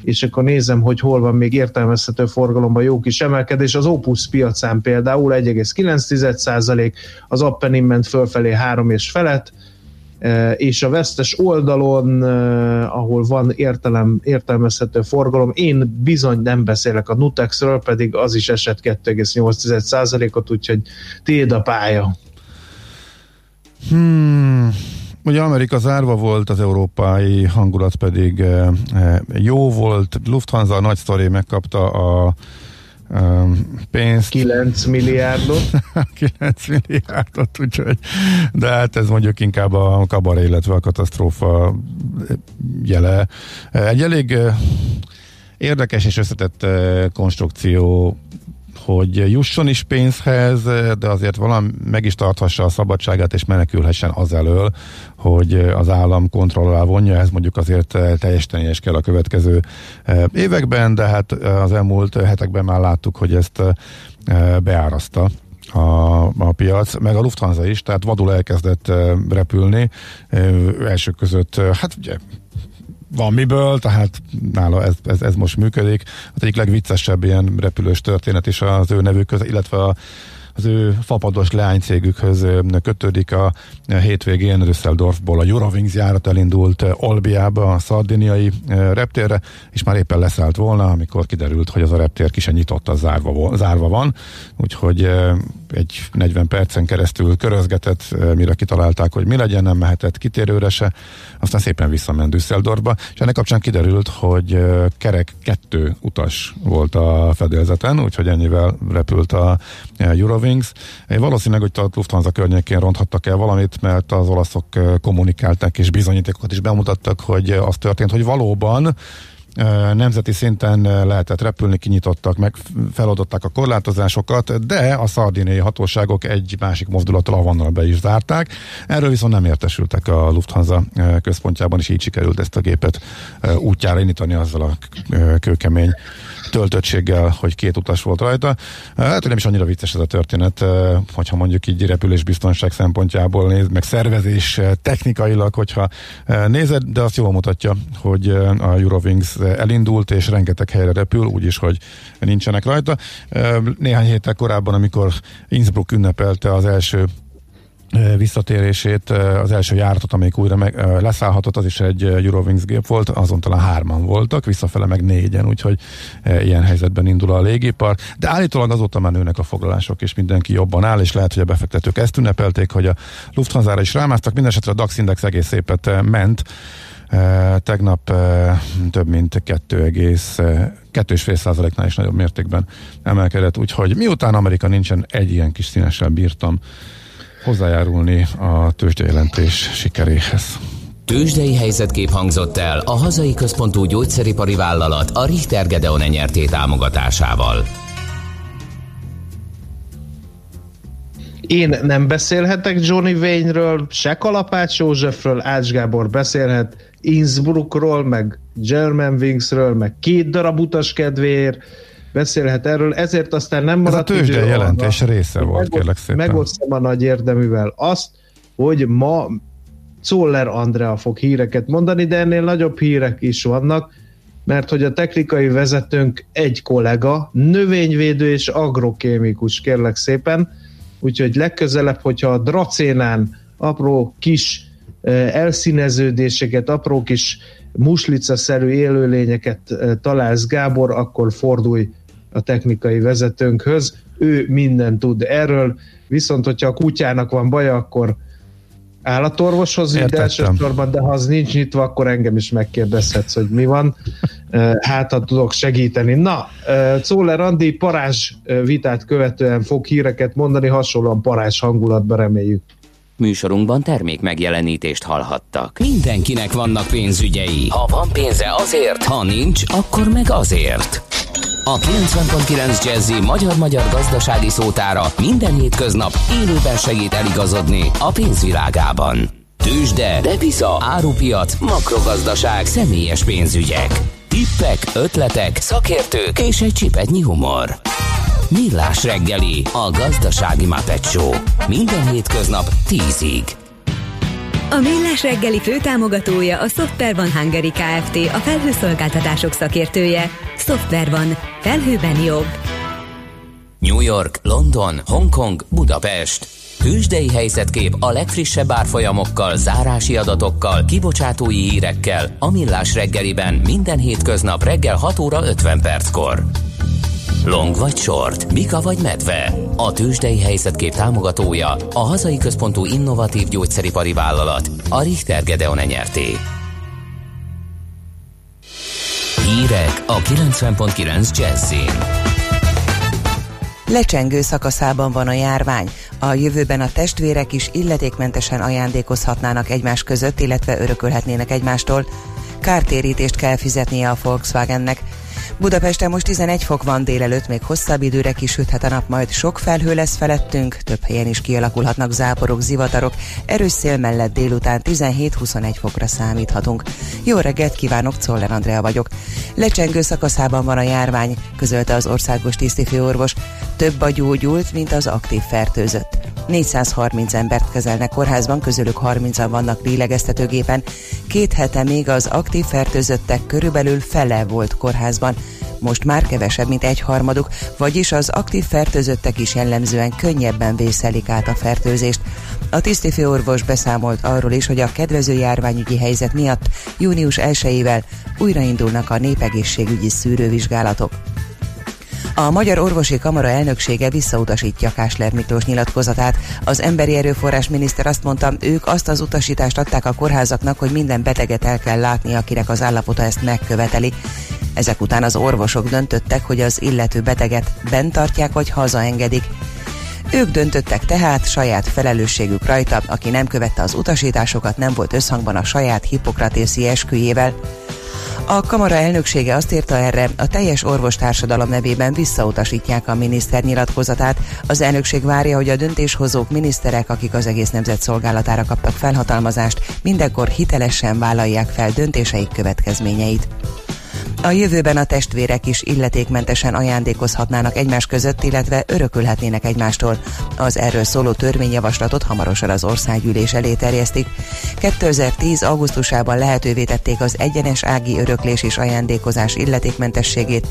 és akkor nézem, hogy hol van még értelmezhető forgalomban jó kis emelkedés. Az Opus piacán például 1,9%, az Appenin ment fölfelé 3 és felett, és a vesztes oldalon, ahol van értelem, értelmezhető forgalom, én bizony nem beszélek a Nutexről, pedig az is esett 2,8%-ot, úgyhogy tiéd a pálya. Hmm. Ugye Amerika zárva volt, az európai hangulat pedig jó volt. Lufthansa nagy sztori megkapta a pénzt. 9 milliárdot. 9 milliárdot, úgyhogy, de hát ez mondjuk inkább a kabaré, illetve a katasztrófa jele. Egy elég érdekes és összetett konstrukció hogy jusson is pénzhez, de azért valami meg is tarthassa a szabadságát, és menekülhessen az elől, hogy az állam kontroll vonja, ez mondjuk azért teljesíteni is kell a következő években, de hát az elmúlt hetekben már láttuk, hogy ezt beáraszta a, a piac, meg a Lufthansa is, tehát vadul elkezdett repülni, elsők között, hát ugye van miből, tehát nála ez, ez, ez most működik. Az egyik legviccesebb ilyen repülős történet is az ő nevük illetve a az ő fapados leánycégükhöz kötődik a hétvégén Düsseldorfból a Eurowings járat elindult Olbiába, a szardiniai reptérre, és már éppen leszállt volna, amikor kiderült, hogy az a reptér ki se nyitott, az zárva, zárva van, úgyhogy egy 40 percen keresztül körözgetett, mire kitalálták, hogy mi legyen, nem mehetett kitérőre se, aztán szépen visszament Düsseldorfba, és ennek kapcsán kiderült, hogy kerek kettő utas volt a fedélzeten, úgyhogy ennyivel repült a Eurowings. Valószínűleg, hogy a Lufthansa környékén ronthattak el valamit, mert az olaszok kommunikáltak és bizonyítékokat is bemutattak, hogy az történt, hogy valóban nemzeti szinten lehetett repülni, kinyitottak, meg feladották a korlátozásokat, de a szardiniai hatóságok egy másik mozdulattal avannal be is zárták. Erről viszont nem értesültek a Lufthansa központjában, és így sikerült ezt a gépet útjára indítani azzal a kőkemény töltöttséggel, hogy két utas volt rajta. Hát, hogy nem is annyira vicces ez a történet, hogyha mondjuk így repülésbiztonság szempontjából néz, meg szervezés technikailag, hogyha nézed, de azt jól mutatja, hogy a Eurowings elindult, és rengeteg helyre repül, úgyis, hogy nincsenek rajta. Néhány héttel korábban, amikor Innsbruck ünnepelte az első visszatérését, az első járatot, amelyik újra meg, leszállhatott, az is egy Eurowings gép volt, azon talán hárman voltak, visszafele meg négyen, úgyhogy ilyen helyzetben indul a légipar. De állítólag azóta már nőnek a foglalások, és mindenki jobban áll, és lehet, hogy a befektetők ezt ünnepelték, hogy a Lufthansa-ra is rámáztak, mindenesetre a DAX Index egész szépet ment, tegnap több mint 2,5 százaléknál is nagyobb mértékben emelkedett, úgyhogy miután Amerika nincsen, egy ilyen kis színessel bírtam hozzájárulni a tőzsdejelentés sikeréhez. Tőzsdei helyzetkép hangzott el a hazai központú gyógyszeripari vállalat a Richter Gedeon nyerté támogatásával. Én nem beszélhetek Johnny Wayne-ről, se Kalapács Józsefről, Ács Gábor beszélhet Innsbruckról, meg German Wingsről, meg két darab utas kedvéért, beszélhet erről, ezért aztán nem maradt Ez a tőzsde jelentés arra, része volt, megoszt, kérlek szépen. Megosztom a nagy érdeművel azt, hogy ma Czoller Andrea fog híreket mondani, de ennél nagyobb hírek is vannak, mert hogy a technikai vezetőnk egy kollega, növényvédő és agrokémikus, kérlek szépen, úgyhogy legközelebb, hogyha a dracénán apró kis elszíneződéseket, apró kis muslica-szerű élőlényeket találsz Gábor, akkor fordulj a technikai vezetőnkhöz. Ő minden tud erről, viszont hogyha a kutyának van baja, akkor állatorvoshoz vidd elsősorban, de ha az nincs nyitva, akkor engem is megkérdezhetsz, hogy mi van. Hát, ha tudok segíteni. Na, Czoller Andi parázs vitát követően fog híreket mondani, hasonlóan parázs hangulatban reméljük. Műsorunkban termék megjelenítést hallhattak. Mindenkinek vannak pénzügyei. Ha van pénze azért, ha nincs, akkor meg azért. A 90.9 Jazzy magyar-magyar gazdasági szótára minden hétköznap élőben segít eligazodni a pénzvilágában. Tősde, devisa, árupiac, makrogazdaság, személyes pénzügyek. Tippek, ötletek, szakértők és egy csipetnyi humor. Millás reggeli, a gazdasági mapetsó. Minden hétköznap 10-ig. A Millás reggeli főtámogatója a Software One Hungary Kft. A felhőszolgáltatások szakértője. Software One. Felhőben jobb. New York, London, Hongkong, Budapest. Hősdei helyzetkép a legfrissebb árfolyamokkal, zárási adatokkal, kibocsátói hírekkel a Millás reggeliben minden hétköznap reggel 6 óra 50 perckor. Long vagy short, Mika vagy medve. A tőzsdei helyzetkép támogatója a hazai központú innovatív gyógyszeripari vállalat, a Richter Gedeon nyerté. Hírek a 90.9 Jazzin. Lecsengő szakaszában van a járvány. A jövőben a testvérek is illetékmentesen ajándékozhatnának egymás között, illetve örökölhetnének egymástól. Kártérítést kell fizetnie a Volkswagennek. Budapesten most 11 fok van délelőtt, még hosszabb időre kisüthet a nap, majd sok felhő lesz felettünk, több helyen is kialakulhatnak záporok, zivatarok, erős szél mellett délután 17-21 fokra számíthatunk. Jó reggelt kívánok, Czoller Andrea vagyok. Lecsengő szakaszában van a járvány, közölte az országos tisztifőorvos. Több a gyógyult, mint az aktív fertőzött. 430 embert kezelnek kórházban, közülük 30-an vannak lélegeztetőgépen. Két hete még az aktív fertőzöttek körülbelül fele volt kórházban, most már kevesebb, mint egy harmaduk, vagyis az aktív fertőzöttek is jellemzően könnyebben vészelik át a fertőzést. A tisztifőorvos beszámolt arról is, hogy a kedvező járványügyi helyzet miatt június 1-ével újraindulnak a népegészségügyi szűrővizsgálatok. A Magyar Orvosi Kamara elnöksége visszautasítja Kásler Miklós nyilatkozatát. Az emberi erőforrás miniszter azt mondta, ők azt az utasítást adták a kórházaknak, hogy minden beteget el kell látni, akinek az állapota ezt megköveteli. Ezek után az orvosok döntöttek, hogy az illető beteget bent tartják vagy hazaengedik. Ők döntöttek tehát saját felelősségük rajta, aki nem követte az utasításokat, nem volt összhangban a saját hipokratészi esküjével. A kamara elnöksége azt írta erre, a teljes orvostársadalom nevében visszautasítják a miniszter nyilatkozatát. Az elnökség várja, hogy a döntéshozók miniszterek, akik az egész nemzet szolgálatára kaptak felhatalmazást, mindenkor hitelesen vállalják fel döntéseik következményeit. A jövőben a testvérek is illetékmentesen ajándékozhatnának egymás között, illetve örökölhetnének egymástól. Az erről szóló törvényjavaslatot hamarosan az országgyűlés elé terjesztik. 2010. augusztusában lehetővé tették az egyenes ági öröklés és ajándékozás illetékmentességét.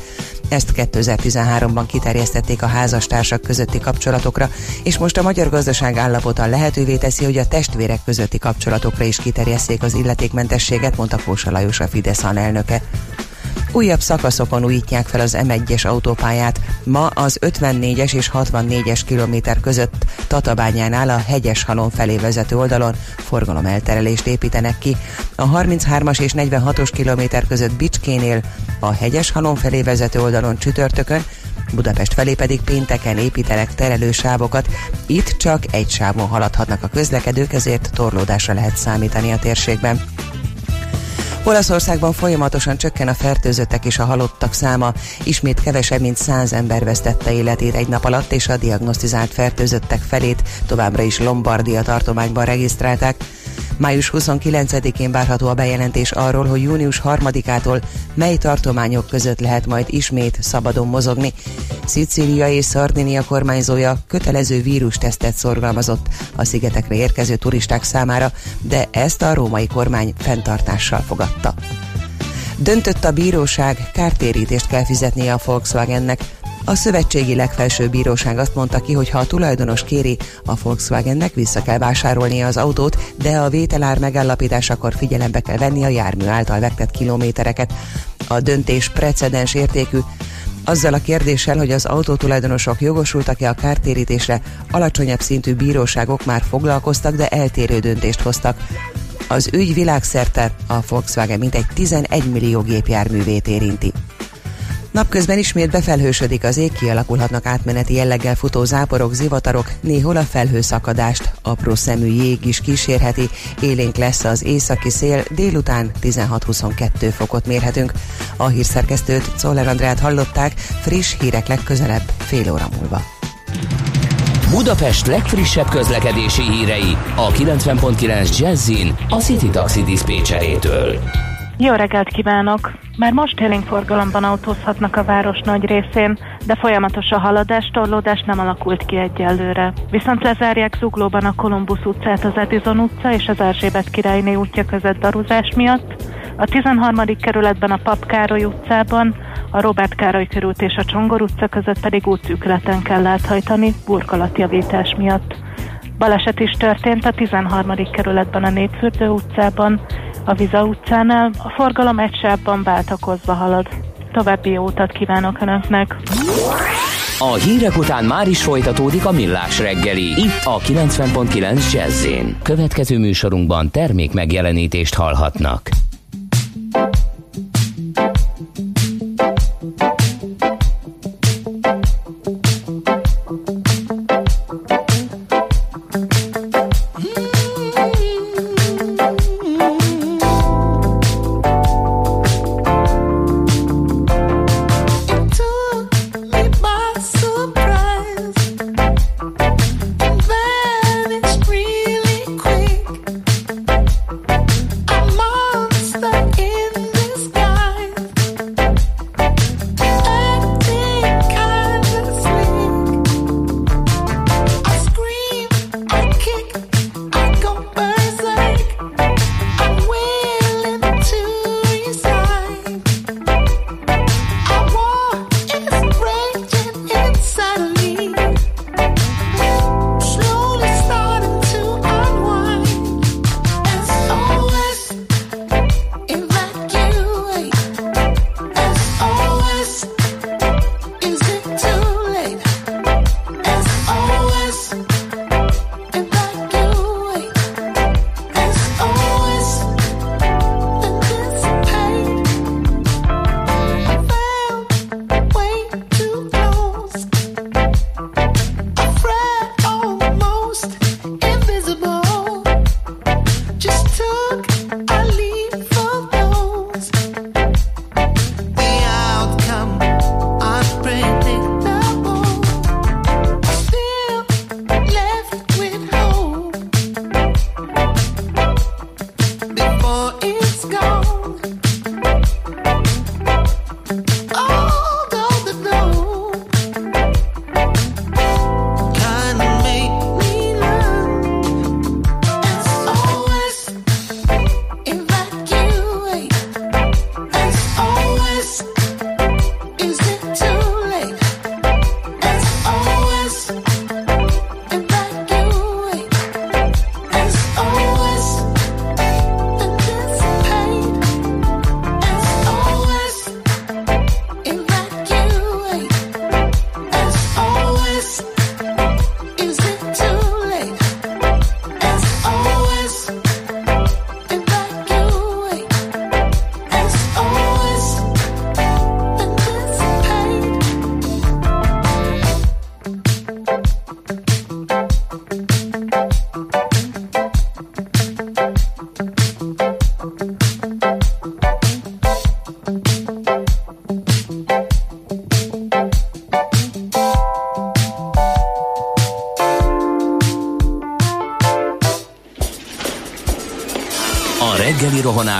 Ezt 2013-ban kiterjesztették a házastársak közötti kapcsolatokra, és most a magyar gazdaság állapota lehetővé teszi, hogy a testvérek közötti kapcsolatokra is kiterjesszék az illetékmentességet, mondta Kósa Lajos a Fidesz elnöke. Újabb szakaszokon újítják fel az M1-es autópályát. Ma az 54-es és 64-es kilométer között Tatabányánál a hegyes halon felé vezető oldalon forgalomelterelést építenek ki. A 33-as és 46-os kilométer között Bicskénél a hegyes halon felé vezető oldalon csütörtökön Budapest felé pedig pénteken építenek terelősávokat. Itt csak egy sávon haladhatnak a közlekedők, ezért torlódásra lehet számítani a térségben. Olaszországban folyamatosan csökken a fertőzöttek és a halottak száma. Ismét kevesebb, mint 100 ember vesztette életét egy nap alatt, és a diagnosztizált fertőzöttek felét továbbra is Lombardia tartományban regisztrálták. Május 29-én várható a bejelentés arról, hogy június 3-ától mely tartományok között lehet majd ismét szabadon mozogni. Szicília és Szardinia kormányzója kötelező vírustesztet szorgalmazott a szigetekre érkező turisták számára, de ezt a római kormány fenntartással fogadta. Döntött a bíróság, kártérítést kell fizetnie a Volkswagennek, a szövetségi legfelsőbb bíróság azt mondta ki, hogy ha a tulajdonos kéri, a Volkswagennek vissza kell vásárolnia az autót, de a vételár megállapításakor figyelembe kell venni a jármű által vektet kilométereket. A döntés precedens értékű, azzal a kérdéssel, hogy az autótulajdonosok jogosultak-e a kártérítésre, alacsonyabb szintű bíróságok már foglalkoztak, de eltérő döntést hoztak. Az ügy világszerte a Volkswagen mintegy 11 millió gépjárművét érinti. Napközben ismét befelhősödik az ég, kialakulhatnak átmeneti jelleggel futó záporok, zivatarok, néhol a felhőszakadást, apró szemű jég is kísérheti, élénk lesz az északi szél, délután 16-22 fokot mérhetünk. A hírszerkesztőt, Czoller Andrát hallották, friss hírek legközelebb, fél óra múlva. Budapest legfrissebb közlekedési hírei a 90.9 Jazzin a City Taxi Dispécsejétől. Jó reggelt kívánok! Már most élénk forgalomban autózhatnak a város nagy részén, de folyamatos a haladás, torlódás nem alakult ki egyelőre. Viszont lezárják Zuglóban a Kolumbusz utcát az Edison utca és az Erzsébet királyné útja között daruzás miatt, a 13. kerületben a Pap Károly utcában, a Robert Károly körút és a Csongor utca között pedig útszűkületen kell áthajtani burkolatjavítás miatt. Baleset is történt a 13. kerületben a Népfürdő utcában, a Viza utcánál, a forgalom egy sávban váltakozva halad. További jó utat kívánok Önöknek! A hírek után már is folytatódik a millás reggeli, itt a 90.9 jazz Következő műsorunkban termék megjelenítést hallhatnak.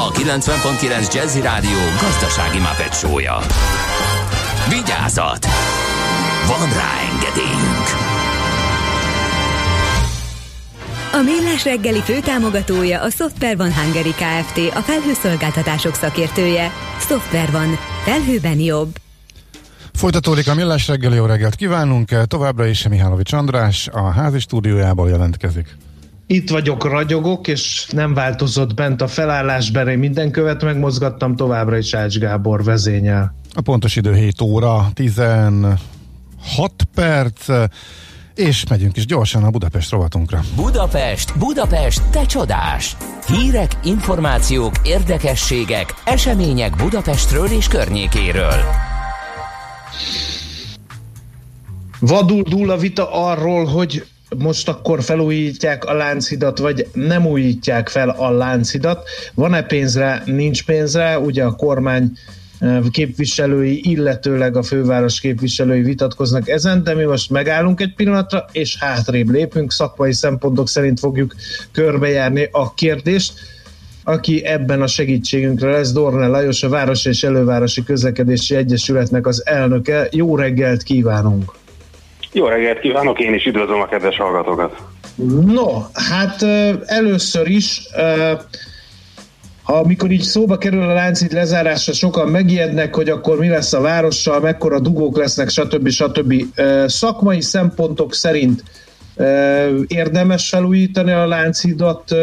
a 90.9 Jazzy Rádió gazdasági mapetsója. Vigyázat! Van rá engedélyünk! A Millás reggeli főtámogatója a Software van Hungary Kft. A felhőszolgáltatások szakértője. Software van. Felhőben jobb. Folytatódik a Millás reggeli, jó reggelt kívánunk. Továbbra is Mihálovics András a házi stúdiójából jelentkezik. Itt vagyok, ragyogok, és nem változott bent a felállás, bere minden követ megmozgattam, továbbra is Ács Gábor vezényel. A pontos idő 7 óra, 16 perc, és megyünk is gyorsan a Budapest rovatunkra. Budapest, Budapest, te csodás! Hírek, információk, érdekességek, események Budapestről és környékéről. Vadul dúl a vita arról, hogy most akkor felújítják a Lánchidat, vagy nem újítják fel a Lánchidat. Van-e pénzre, nincs pénzre? Ugye a kormány eh, képviselői, illetőleg a főváros képviselői vitatkoznak ezen, de mi most megállunk egy pillanatra, és hátrébb lépünk, szakmai szempontok szerint fogjuk körbejárni a kérdést. Aki ebben a segítségünkre lesz, Dorne Lajos, a Város és Elővárosi Közlekedési Egyesületnek az elnöke. Jó reggelt kívánunk! Jó reggelt kívánok, én is üdvözlöm a kedves hallgatókat. No, hát először is, amikor így szóba kerül a láncid lezárása, sokan megijednek, hogy akkor mi lesz a várossal, mekkora dugók lesznek, stb. stb. Szakmai szempontok szerint érdemes felújítani a Lánchidat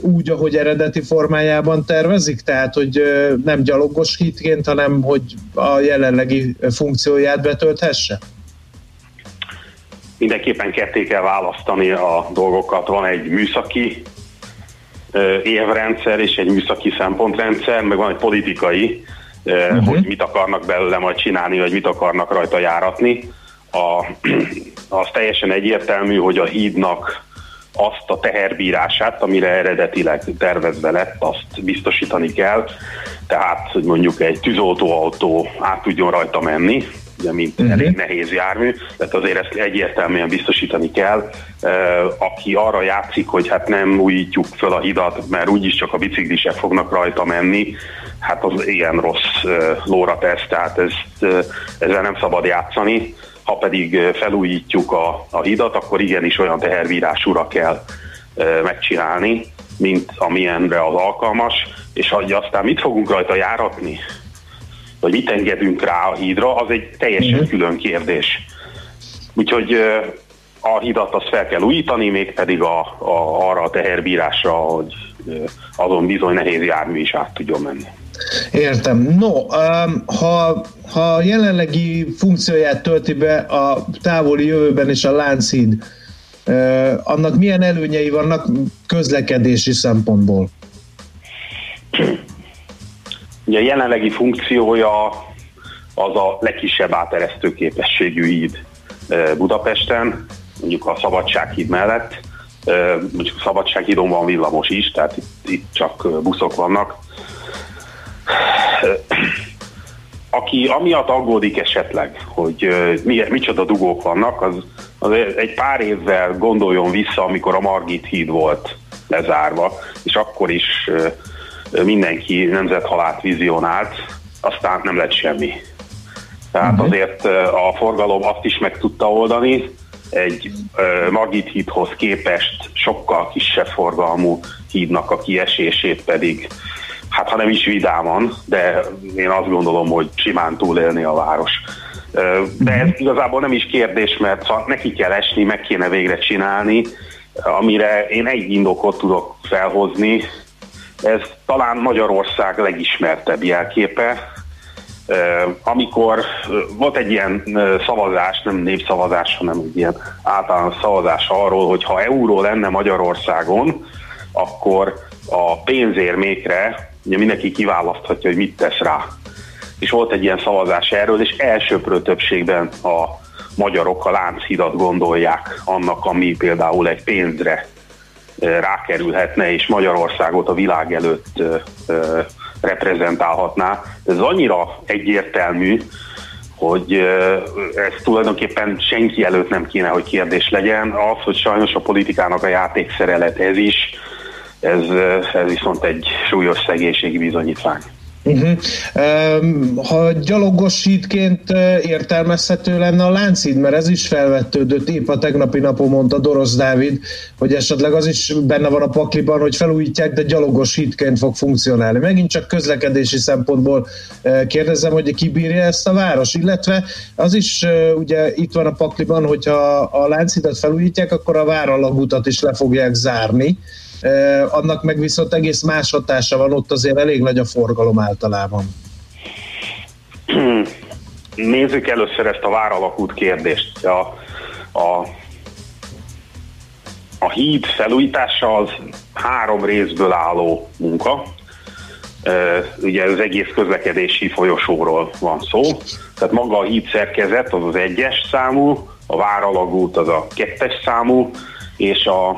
úgy, ahogy eredeti formájában tervezik? Tehát, hogy nem gyalogos hitként, hanem hogy a jelenlegi funkcióját betölthesse? Mindenképpen ketté kell választani a dolgokat. Van egy műszaki évrendszer és egy műszaki szempontrendszer, meg van egy politikai, uh-huh. hogy mit akarnak belőle majd csinálni, vagy mit akarnak rajta járatni. A, az teljesen egyértelmű, hogy a hídnak azt a teherbírását, amire eredetileg tervezve lett, azt biztosítani kell. Tehát, hogy mondjuk egy tűzoltóautó át tudjon rajta menni, ugye, mint uh-huh. elég nehéz jármű, tehát azért ezt egyértelműen biztosítani kell. Aki arra játszik, hogy hát nem újítjuk föl a hidat, mert úgyis csak a biciklisek fognak rajta menni, hát az ilyen rossz lóra tesz, tehát ezt, ezzel nem szabad játszani. Ha pedig felújítjuk a, a hidat, akkor igenis olyan tehervírásúra kell megcsinálni, mint amilyenre az alkalmas, és hogy aztán mit fogunk rajta járatni, vagy mit engedünk rá a hídra, az egy teljesen uh-huh. külön kérdés. Úgyhogy a hidat azt fel kell újítani, mégpedig a, a, arra a teherbírásra, hogy azon bizony nehéz jármű is át tudjon menni. Értem. No, um, ha, ha jelenlegi funkcióját tölti be a távoli jövőben is a Lánchíd, uh, annak milyen előnyei vannak közlekedési szempontból? Ugye a jelenlegi funkciója az a legkisebb áteresztő képességű híd Budapesten, mondjuk a Szabadsághíd mellett, mondjuk a Szabadsághídon van villamos is, tehát itt, itt csak buszok vannak. Aki amiatt aggódik esetleg, hogy mi, micsoda dugók vannak, az, az egy pár évvel gondoljon vissza, amikor a Margit híd volt lezárva, és akkor is mindenki nemzethalált vizionált, aztán nem lett semmi. Tehát uh-huh. azért a forgalom azt is meg tudta oldani, egy Margit hídhoz képest sokkal kisebb forgalmú hídnak a kiesését pedig, hát ha nem is vidáman, de én azt gondolom, hogy simán túlélni a város. De ez igazából nem is kérdés, mert neki kell esni, meg kéne végre csinálni, amire én egy indokot tudok felhozni, ez talán Magyarország legismertebb jelképe, amikor volt egy ilyen szavazás, nem népszavazás, hanem egy ilyen általános szavazás arról, hogy ha euró lenne Magyarországon, akkor a pénzérmékre ugye mindenki kiválaszthatja, hogy mit tesz rá. És volt egy ilyen szavazás erről, és elsőprő többségben a magyarok a Lánchidat gondolják annak, ami például egy pénzre rákerülhetne, és Magyarországot a világ előtt reprezentálhatná. Ez annyira egyértelmű, hogy ez tulajdonképpen senki előtt nem kéne, hogy kérdés legyen. Az, hogy sajnos a politikának a játékszere lett ez is, ez, ez viszont egy súlyos szegénységi bizonyítvány. Uh-huh. Ha gyalogos hídként értelmezhető lenne a Lánchíd, mert ez is felvetődött, épp a tegnapi napon mondta Dorosz Dávid, hogy esetleg az is benne van a pakliban, hogy felújítják, de gyalogos hídként fog funkcionálni. Megint csak közlekedési szempontból kérdezem, hogy ki bírja ezt a város, illetve az is ugye itt van a pakliban, hogyha a Lánchidat felújítják, akkor a Váralagutat is le fogják zárni, annak meg viszont egész más hatása van, ott azért elég nagy a forgalom általában. Nézzük először ezt a váralakút kérdést. A, a, a híd felújítása az három részből álló munka. Ugye az egész közlekedési folyosóról van szó. Tehát maga a híd szerkezet az az egyes számú, a váralagút az a kettes számú, és a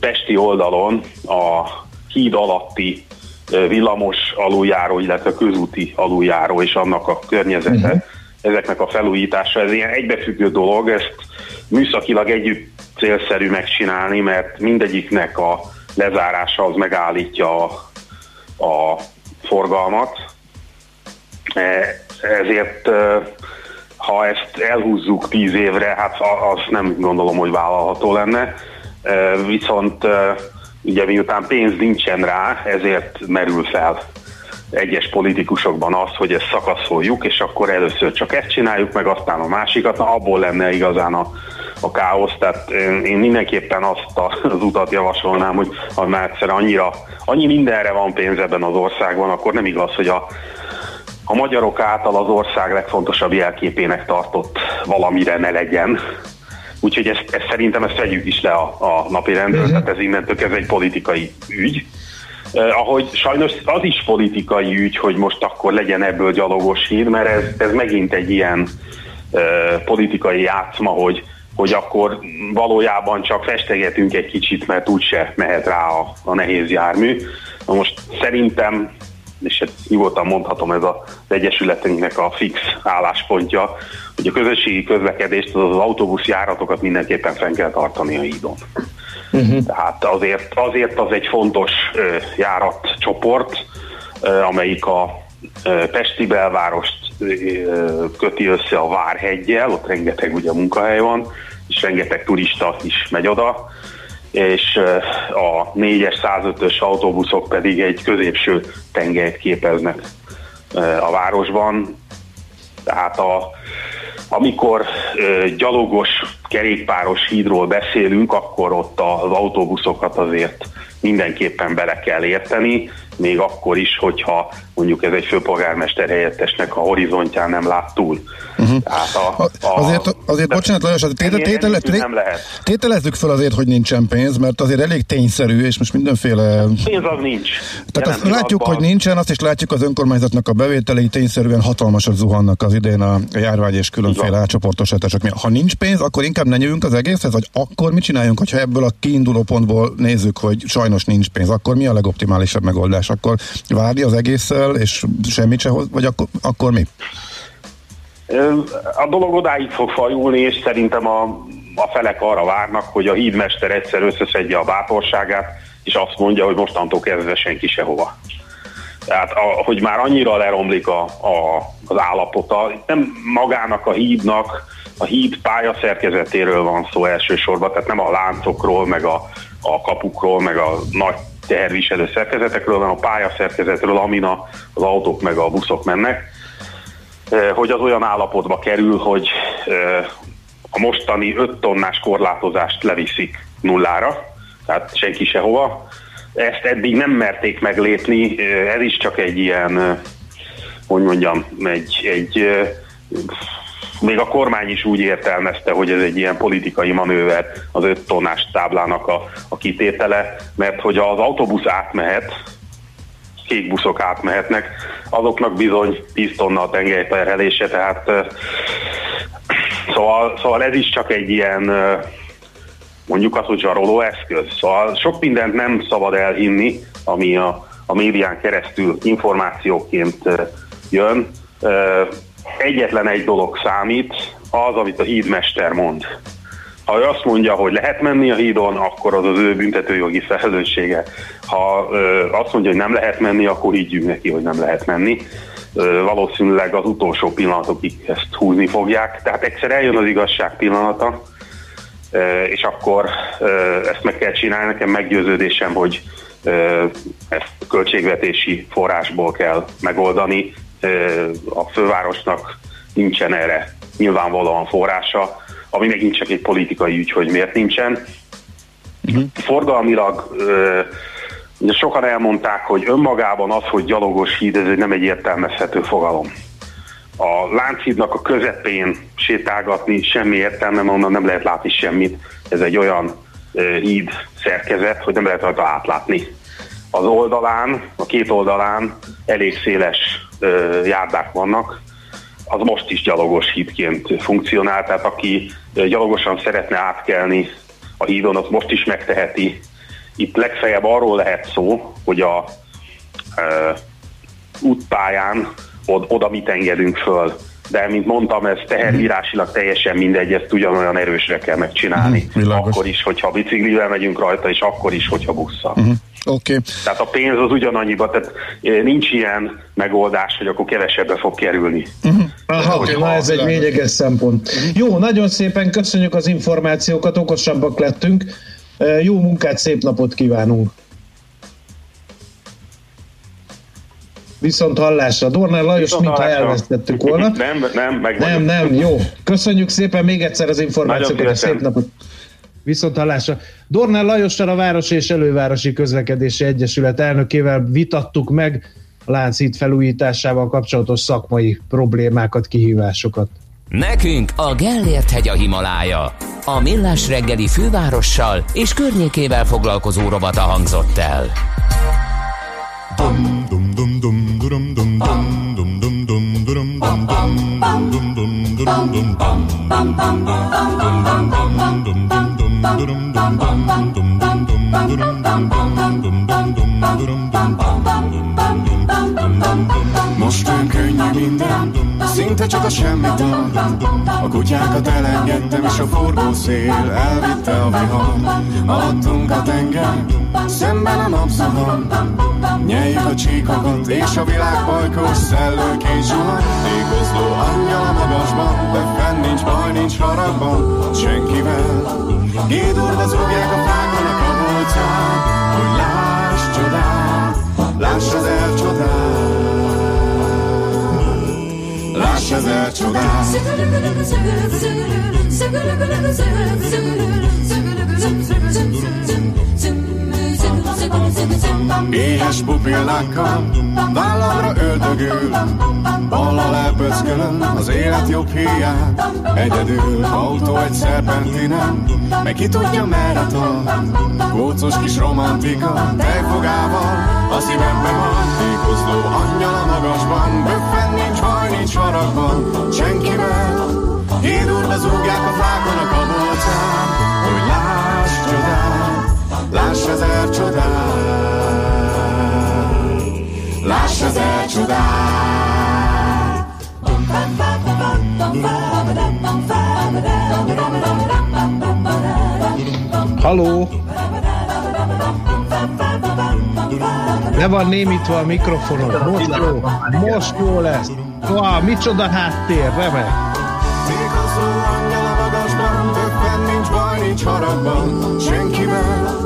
pesti oldalon a híd alatti villamos aluljáró, illetve közúti aluljáró és annak a környezete, uh-huh. ezeknek a felújítása, ez ilyen egybefüggő dolog, ezt műszakilag együtt célszerű megcsinálni, mert mindegyiknek a lezárása az megállítja a, a forgalmat. E, ezért ha ezt elhúzzuk tíz évre, hát azt nem gondolom, hogy vállalható lenne viszont ugye miután pénz nincsen rá, ezért merül fel egyes politikusokban az, hogy ezt szakaszoljuk, és akkor először csak ezt csináljuk, meg aztán a másikat, na abból lenne igazán a, a káosz, tehát én mindenképpen azt az utat javasolnám, hogy ha már egyszer annyira, annyi mindenre van pénz ebben az országban, akkor nem igaz, hogy a, a magyarok által az ország legfontosabb jelképének tartott valamire ne legyen, Úgyhogy ezt, ezt szerintem ezt vegyük is le a, a napi rendről, uh-huh. tehát ez innentől ez egy politikai ügy. Uh, ahogy sajnos az is politikai ügy, hogy most akkor legyen ebből gyalogos hír, mert ez, ez megint egy ilyen uh, politikai játszma, hogy, hogy akkor valójában csak festegetünk egy kicsit, mert úgyse mehet rá a, a nehéz jármű. Na most szerintem és ezt nyugodtan mondhatom, ez az Egyesületünknek a fix álláspontja, hogy a közösségi közlekedést, az, az autóbusz járatokat mindenképpen fenn kell tartani a hídon. Uh-huh. Tehát azért, azért az egy fontos uh, járatcsoport, uh, amelyik a uh, Pesti belvárost uh, köti össze a Várhegyel, ott rengeteg ugye munkahely van, és rengeteg turista is megy oda, és a 4-es, 105-ös autóbuszok pedig egy középső tengelyt képeznek a városban. Tehát a, amikor gyalogos, kerékpáros hídról beszélünk, akkor ott az autóbuszokat azért mindenképpen bele kell érteni, még akkor is, hogyha mondjuk ez egy főpolgármester helyettesnek a horizontján nem lát túl. Uh-huh. Tehát a, a, azért, azért bocsánat Lajos, tétel, tétele, lehet. tételezzük fel azért, hogy nincsen pénz, mert azért elég tényszerű, és most mindenféle... Pénz az nincs. Tehát azt látjuk, hogy nincsen, azt is látjuk az önkormányzatnak a bevételei tényszerűen hatalmasat zuhannak az idén a járvány és különféle átcsoportosítások miatt. Ha nincs pénz, akkor inkább ne nyúljunk az egészhez, vagy akkor mit csináljunk, hogyha ebből a kiinduló pontból nézzük, hogy sajnos nincs pénz, akkor mi a legoptimálisabb megoldás? Akkor várni az egésszel, és semmit se hoz, vagy akkor, akkor mi? A dolog odáig fog fajulni, és szerintem a, a felek arra várnak, hogy a hídmester egyszer összeszedje a bátorságát, és azt mondja, hogy mostantól kezdve senki sehova. Tehát, a, hogy már annyira leromlik a, a, az állapota, nem magának a hídnak, a híd pályaszerkezetéről van szó elsősorban, tehát nem a láncokról, meg a, a kapukról, meg a nagy teherviselő szerkezetekről, hanem a pályaszerkezetről, amin az autók meg a buszok mennek, hogy az olyan állapotba kerül, hogy a mostani 5 tonnás korlátozást leviszik nullára, tehát senki sehova. Ezt eddig nem merték meglépni, ez is csak egy ilyen, hogy mondjam, egy, egy még a kormány is úgy értelmezte, hogy ez egy ilyen politikai manőver az 5 tonnás táblának a, a kitétele, mert hogy az autóbusz átmehet, kék buszok átmehetnek, azoknak bizony 10 tonna a tengelyterhelése, tehát szóval, szóval ez is csak egy ilyen mondjuk azt, hogy zsaroló eszköz. Szóval sok mindent nem szabad elhinni, ami a, a médián keresztül információként jön. Egyetlen egy dolog számít, az, amit a hídmester mond. Ha ő azt mondja, hogy lehet menni a hídon, akkor az az ő büntetőjogi felelőssége. Ha ö, azt mondja, hogy nem lehet menni, akkor higgyünk neki, hogy nem lehet menni. Ö, valószínűleg az utolsó pillanatokig ezt húzni fogják. Tehát egyszer eljön az igazság pillanata, ö, és akkor ö, ezt meg kell csinálni. Nekem meggyőződésem, hogy ezt költségvetési forrásból kell megoldani. A fővárosnak nincsen erre nyilvánvalóan forrása, ami megint csak egy politikai ügy, hogy miért nincsen. Uh-huh. Forgalmilag ugye sokan elmondták, hogy önmagában az, hogy gyalogos híd, ez nem egy értelmezhető fogalom. A Lánchídnak a közepén sétálgatni semmi értelme, mert onnan nem lehet látni semmit. Ez egy olyan híd szerkezet, hogy nem lehet rajta átlátni. Az oldalán, a két oldalán elég széles járdák vannak, az most is gyalogos hídként funkcionál, tehát aki gyalogosan szeretne átkelni a hídon, az most is megteheti. Itt legfeljebb arról lehet szó, hogy a e, útpályán od, oda mit engedünk föl. De, mint mondtam, ez tehervírásilag teljesen mindegy, ezt ugyanolyan erősre kell megcsinálni. Világos. akkor is, hogyha biciklivel megyünk rajta, és akkor is, hogyha busszal. Uh-huh. Oké. Okay. Tehát a pénz az ugyanannyiba, tehát eh, nincs ilyen megoldás, hogy akkor kevesebbe fog kerülni. Aha, Oké, na ez egy lényeges szempont. Jó, nagyon szépen köszönjük az információkat, okosabbak lettünk. Eh, Jó munkát, szép napot kívánunk! Viszont hallásra. Dornál Lajos, Viszont mintha hallásra. elvesztettük volna. Nem, nem, meg Nem, nem, jó. Köszönjük szépen még egyszer az információkat, szép napot. Viszont hallásra. Dornál Lajossal a Városi és Elővárosi Közlekedési Egyesület elnökével vitattuk meg a Lánchíd felújításával kapcsolatos szakmai problémákat, kihívásokat. Nekünk a Gellért hegy a Himalája. A Millás reggeli fővárossal és környékével foglalkozó robata hangzott el. Dum dum dum dum dum dum dum dum dum dum dum dum dum dum dum dum dum dum. Most olyan könnyű minden, szinte csak a semmit A kutyákat elengedtem, és a forgó szél elvitte a vihar. Alattunk a tenger, szemben a napszahar. Nyeljük a csíkokat, és a világ bajkos szellők és zsuhar. Ékozló angyal a magasban, de fenn nincs baj, nincs haragban, senkivel. Gédurva zúgják a fákon a kabolcán, hogy láss csodát, láss ezer csodát. Láss ezer csodát. Éhes pupillákkal, vállamra öldögül, ballal elpöckölöm az élet jobb híját. Egyedül, autó egy szerpentinen, meg ki tudja merre tart. Kócos kis romantika, tejfogával, a szívemben van. Tékozló angyal a magasban, böffen nincs baj, nincs haragban, senkivel. Hídurva zúgják a fákon a kabolcán, hogy láss csodát, láss ezer csodát. Láss ezer csodát. Haló! Le van némítva a mikrofonod. Most jó. Most jó lesz. Wow, micsoda háttér, remek. Tékozló angyal a magasban, többen nincs baj, nincs haragban, senkivel.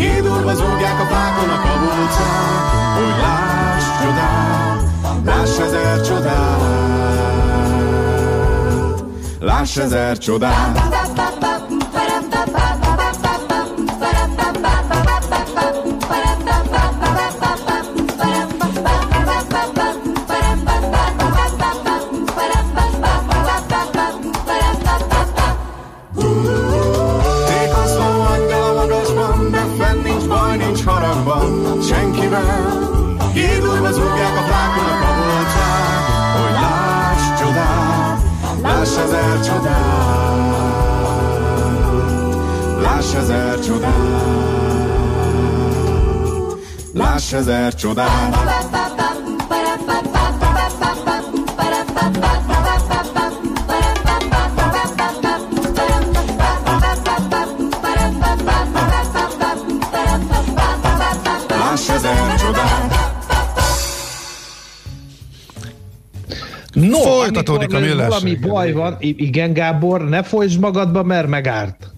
Hídurva zúgják a fákon a kabolcán, hogy láss csodát, láss ezer csodát. Láss ezer csodát. más ezer csodát. Más. No, Folytatódik a Müller. Valami baj van, igen Gábor, ne folytsd magadba, mert megárt.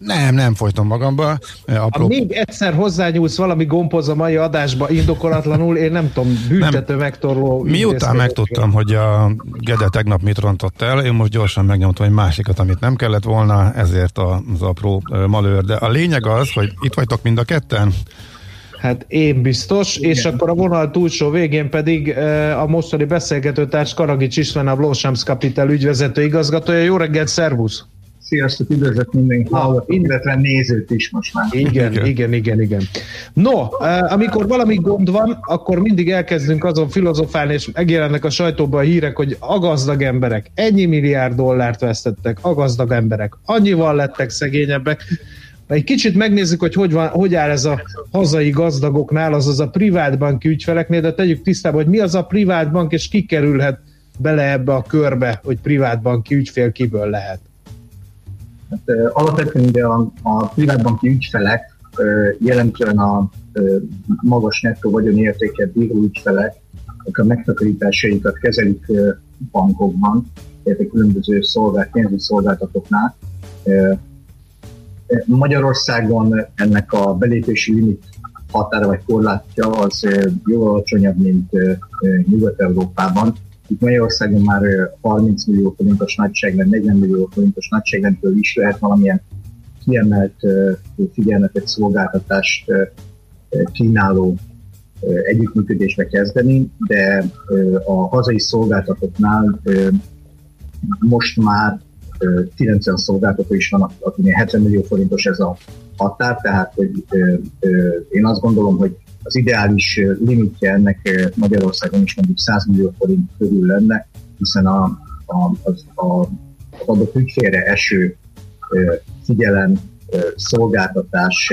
Nem, nem folytom magamba. Eh, Ha Apró, még egyszer hozzányúlsz valami gombhoz a mai adásba indokolatlanul, én nem tudom, büntető megtorló Miután megtudtam, hogy a Gede tegnap mit rontott el, én most gyorsan megnyomtam egy másikat, amit nem kellett volna, ezért az apró malőr. De a lényeg az, hogy itt vagytok mind a ketten, Hát én biztos, Igen. és akkor a vonal túlsó végén pedig a mostani beszélgetőtárs Karagics István, a Blósams Capital ügyvezető igazgatója. Jó reggelt, szervusz! Sziasztok, üdvözlök mindenki hallgatót, illetve nézőt is most már. Igen, igen, igen, igen. igen. No, eh, amikor valami gond van, akkor mindig elkezdünk azon filozofálni, és megjelennek a sajtóban a hírek, hogy a gazdag emberek ennyi milliárd dollárt vesztettek, a gazdag emberek annyival lettek szegényebbek. Egy kicsit megnézzük, hogy hogy, van, hogy áll ez a hazai gazdagoknál, azaz a privátbanki ügyfeleknél, de tegyük tisztába, hogy mi az a privátbank, és ki kerülhet bele ebbe a körbe, hogy privátbanki ügyfél kiből lehet. Hát, ö, alapvetően ugye a, a privátbanki ügyfelek jelentően a magas nettó vagyonértéket bíró ügyfelek, akik a megtakarításaikat kezelik bankokban, illetve különböző szolgált, szolgáltatóknál. Magyarországon ennek a belépési limit határa vagy korlátja az jóval alacsonyabb, mint Nyugat-Európában. Itt Magyarországon már ö, 30 millió forintos nagyságrend, 40 millió forintos nagyságrendből is lehet valamilyen kiemelt figyelmet, szolgáltatást kínáló együttműködésbe kezdeni, de a hazai szolgáltatóknál most már ö, 90 szolgáltató is van, akinél 70 millió forintos ez a határ, tehát hogy én azt gondolom, hogy az ideális limitje ennek Magyarországon is mondjuk 100 millió forint körül lenne, hiszen a, a, az, a, az adott ügyfélre eső figyelem, szolgáltatás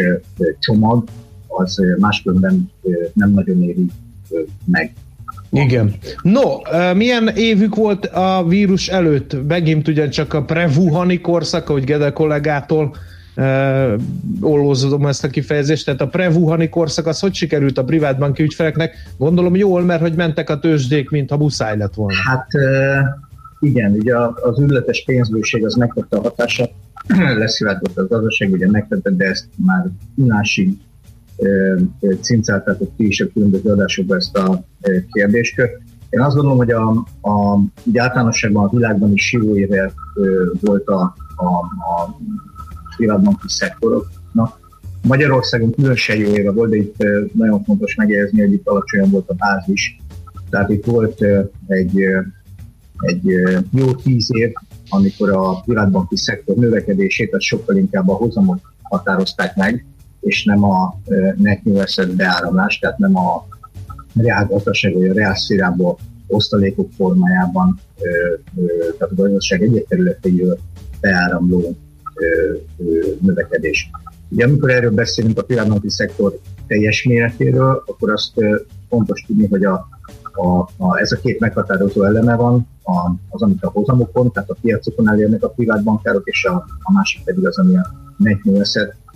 csomag, az máskülönben nem nagyon éri meg. Igen. No, milyen évük volt a vírus előtt? Megint ugyancsak a pre-Wuhani korszak, ahogy Gede kollégától uh, ollózom ezt a kifejezést, tehát a pre-Wuhani korszak az hogy sikerült a privátbanki ügyfeleknek? Gondolom jól, mert hogy mentek a tőzsdék, mintha muszáj lett volna. Hát igen, ugye az ületes pénzbőség az megtette a hatását, leszivárgott a gazdaság, ugye megtette, de ezt már unásig cincáltátok ti is a különböző adásokban ezt a kérdéskört. Én azt gondolom, hogy a, a, így általánosságban a világban is síró volt a, a, a privátbanki szektoroknak. Magyarországon különösen jó éve volt, de itt nagyon fontos megjegyezni, hogy itt alacsonyan volt a bázis. Tehát itt volt egy egy jó tíz év, amikor a privátbanki szektor növekedését az sokkal inkább a hozamot határozták meg, és nem a net asset beáramlás, tehát nem a reálgazdaság vagy a reálszférából osztalékok formájában, tehát a gazdaság egyes területeiről beáramló növekedés. Ugye amikor erről beszélünk a privátbanki szektor teljes méretéről, akkor azt fontos tudni, hogy a, a, a, ez a két meghatározó eleme van, a, az, amit a hozamokon, tehát a piacokon elérnek a privátbankárok, és a, a másik pedig az, ami a net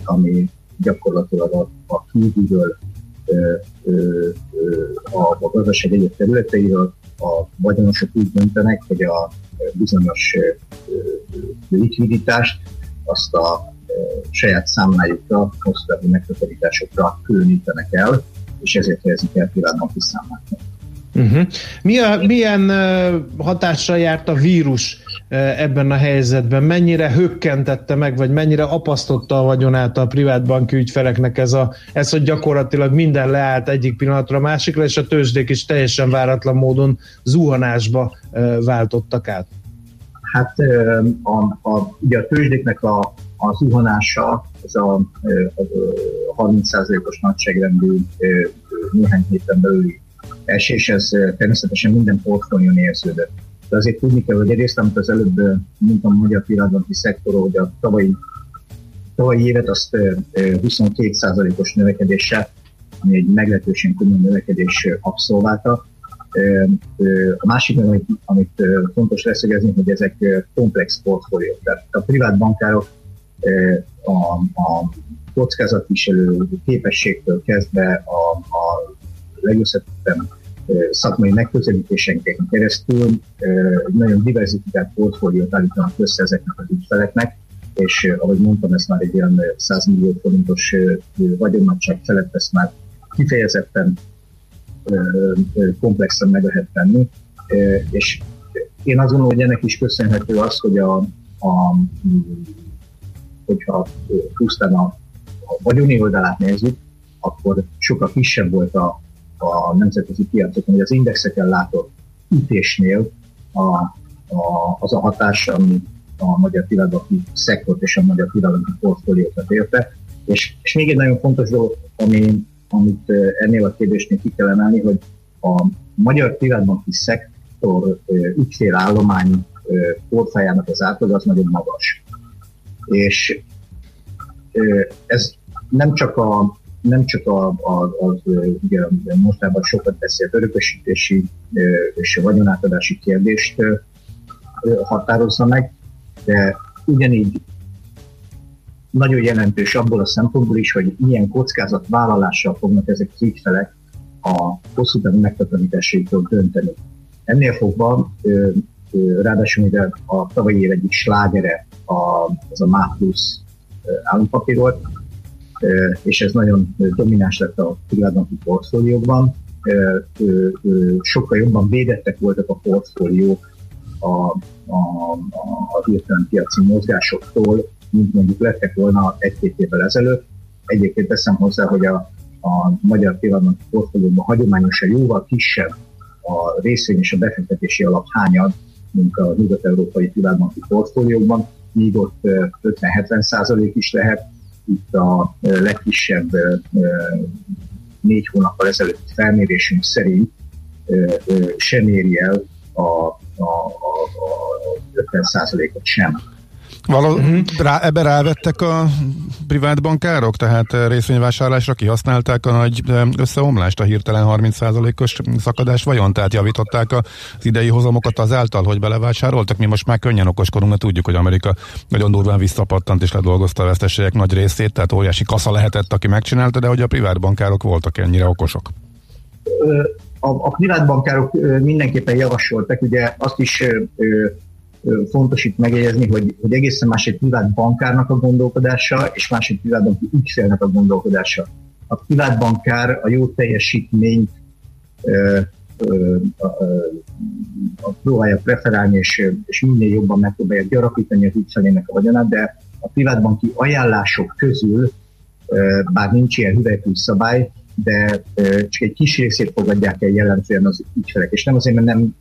ami gyakorlatilag a, a kívülről a, a gazdaság egyes területeiről a vagyonosok úgy döntenek, hogy a bizonyos likviditást azt a saját számlájukra, hosszú megtakarításokra különítenek el, és ezért helyezik el privátbanki számláknak. Uh-huh. Mi a, milyen uh, hatással járt a vírus uh, ebben a helyzetben? Mennyire hökkentette meg, vagy mennyire apasztotta a vagyonát a privátbanki ügyfeleknek ez, a, ez, hogy gyakorlatilag minden leállt egyik pillanatra a másikra, és a tőzsdék is teljesen váratlan módon zuhanásba uh, váltottak át? Hát a, a, ugye a tőzsdéknek a, a zuhanása, ez a, a 30%-os nagyságrendű néhány héten belüli esés, ez természetesen minden portfólión érződött. De azért tudni kell, hogy egyrészt, amit az előbb mondtam a magyar pillanatbanki szektorról, hogy a tavalyi, tavalyi évet azt ö, ö, 22%-os növekedéssel, ami egy meglehetősen komoly növekedés abszolválta, A másik, amit, amit fontos leszögezni, hogy ezek komplex portfóliók. Tehát a privát bankárok a, a kockázatviselő képességtől kezdve a, a legösszetettebb szakmai megközelítésenként keresztül egy nagyon diversifikált portfóliót állítanak össze ezeknek az ügyfeleknek, és ahogy mondtam, ez már egy olyan 100 millió forintos vagyonnagyság felett ezt már kifejezetten komplexen meg lehet tenni, és én azt gondolom, hogy ennek is köszönhető az, hogy a, a hogyha pusztán a, a vagyoni oldalát nézzük, akkor sokkal kisebb volt a, a nemzetközi piacokon, hogy az indexeken látott ütésnél a, a, az a hatás, ami a magyar pillanatban szektort és a magyar pillanatban portfóliókat érte. És, és még egy nagyon fontos dolog, ami, amit ennél a kérdésnél ki kell emelni, hogy a magyar pillanatbanki szektor ügyfélállomány portfájának az átlag az nagyon magas. És ez nem csak a nem csak a, a, az ugye, mostában sokat beszélt örökösítési és vagyonátadási kérdést határozza meg, de ugyanígy nagyon jelentős abból a szempontból is, hogy milyen kockázatvállalással fognak ezek az ügyfelek a hosszú távú megtakarításaikról dönteni. Ennél fogva, ráadásul mivel a tavalyi év egyik slágere a, az a MÁ plusz állampapír volt, és ez nagyon domináns lett a pillanatnyi portfóliókban. Sokkal jobban védettek voltak a portfóliók a, a, a hirtelen piaci mozgásoktól, mint mondjuk lettek volna egy-két évvel ezelőtt. Egyébként teszem hozzá, hogy a, a magyar pillanatnyi portfólióban hagyományosan jóval kisebb a részvény és a befektetési alap hányad, mint a nyugat-európai pillanatnyi portfóliókban, míg ott 50-70 százalék is lehet, itt a legkisebb négy hónappal ezelőtt felmérésünk szerint sem éri el a, a, a, a 50%-ot sem. Való, uh-huh. rá, ebbe rávettek a privát bankárok, tehát eh, részvényvásárlásra kihasználták a nagy eh, összeomlást, a hirtelen 30%-os szakadást vajon? Tehát javították az idei hozamokat azáltal, hogy belevásároltak? Mi most már könnyen okoskodunk, mert tudjuk, hogy Amerika nagyon durván visszapattant és ledolgozta a veszteségek nagy részét, tehát óriási kasza lehetett, aki megcsinálta, de hogy a privát bankárok voltak ennyire okosok? A, a privát bankárok mindenképpen javasoltak, ugye azt is fontos itt megjegyezni, hogy, hogy egészen más egy privát bankárnak a gondolkodása, és más egy privát banki ügyfélnek a gondolkodása. A privát bankár a jó teljesítményt ö, ö, ö, próbálja preferálni, és, és minél jobban megpróbálja gyarapítani az ügyfelének a vagyonát, de a privátbanki ajánlások közül, bár nincs ilyen hüvelykű szabály, de csak egy kis részét fogadják el jellemzően az ügyfelek. És nem azért, mert nem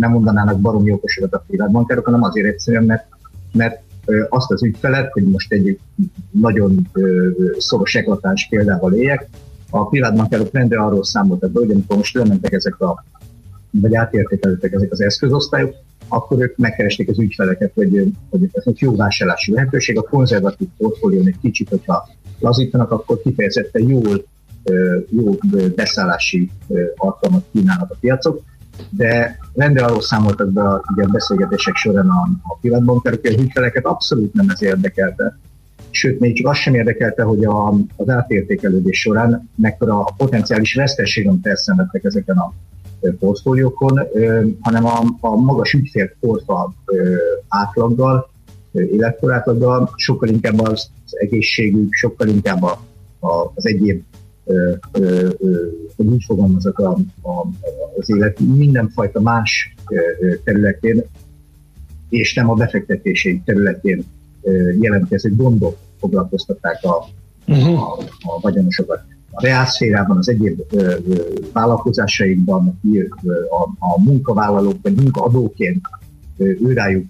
nem mondanának baromi okosokat a privátbankárok, hanem azért egyszerűen, mert, mert azt az ügyfelet, hogy most egy nagyon szoros eklatáns példával éljek, a privátbankárok rendre arról számoltak be, hogy amikor most lementek ezek a, vagy átértékelődtek ezek az eszközosztályok, akkor ők megkeresték az ügyfeleket, hogy, hogy ez egy jó vásárlási lehetőség. A konzervatív portfólión egy kicsit, hogyha lazítanak, akkor kifejezetten jól, jó beszállási alkalmat kínálnak a piacok de rendre arról számoltak be a, ugye a beszélgetések során a, a pillanatbankerek, hogy a ügyfeleket abszolút nem ez érdekelte. Sőt, még csak azt sem érdekelte, hogy a, az átértékelődés során mekkora a potenciális vesztesség, amit elszenvedtek ezeken a portfóliókon, hanem a, a magas ügyfél portfal átlaggal, életkorátaggal, sokkal inkább az egészségük, sokkal inkább a, a, az egyéb hogy úgy fogalmazok a, a, az élet mindenfajta más területén, és nem a befektetési területén jelentkező gondok foglalkoztatták a, uh-huh. a, a vagyonosokat. A reálszférában, az egyéb ö, ö, vállalkozásaikban a, a munkavállalók vagy munkaadóként őrájuk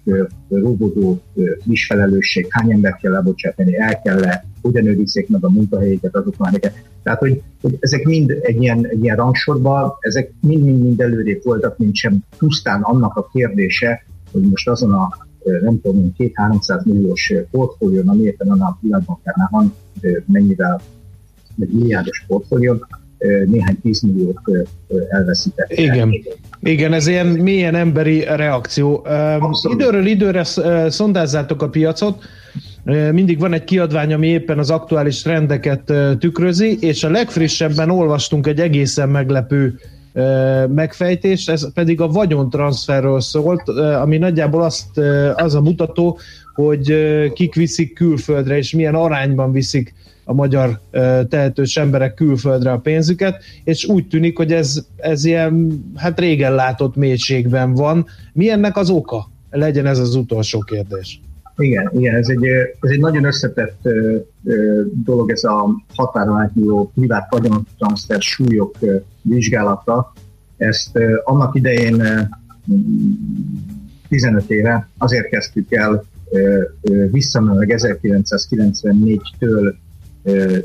róbodó friss felelősség, hány embert kell lebocsátani, el kell -e, hogyan őrizzék meg a munkahelyeket, azok már Tehát, hogy, hogy ezek mind egy ilyen, egy ilyen rangsorban, ezek mind-mind előrébb voltak, mint sem pusztán annak a kérdése, hogy most azon a nem tudom, két 300 milliós portfólión, ami éppen annál a pillanatbankárnál van, mennyivel milliárdos portfólión, néhány tízmilliót elveszített. Igen. Igen, ez ilyen milyen emberi reakció. Abszolút. Időről időre szondázzátok a piacot, mindig van egy kiadvány, ami éppen az aktuális trendeket tükrözi, és a legfrissebben olvastunk egy egészen meglepő megfejtést, ez pedig a vagyontranszferről szólt, ami nagyjából azt, az a mutató, hogy kik viszik külföldre, és milyen arányban viszik a magyar tehetős emberek külföldre a pénzüket, és úgy tűnik, hogy ez, ez ilyen, hát régen látott mélységben van. Mi ennek az oka? Legyen ez az utolsó kérdés. Igen, igen ez, egy, ez egy nagyon összetett ö, ö, dolog, ez a határon átnyúló privát vagyontranszfer súlyok ö, vizsgálata. Ezt ö, annak idején ö, 15 éve azért kezdtük el visszamenőleg 1994-től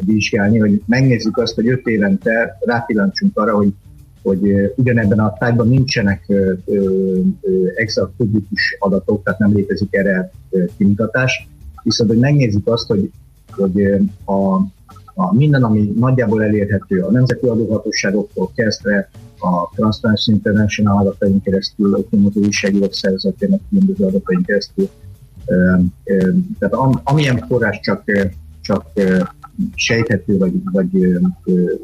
vizsgálni, hogy megnézzük azt, hogy 5 évente rápillantsunk arra, hogy hogy ugyanebben a tájban nincsenek exakt publikus adatok, tehát nem létezik erre kimutatás, viszont hogy megnézzük azt, hogy, hogy a, a minden, ami nagyjából elérhető a nemzeti adóhatóságoktól kezdve a Transparency International adatain keresztül, a különböző újságírók szervezetének különböző adatain keresztül, tehát am, amilyen forrás csak, csak sejthető vagy, vagy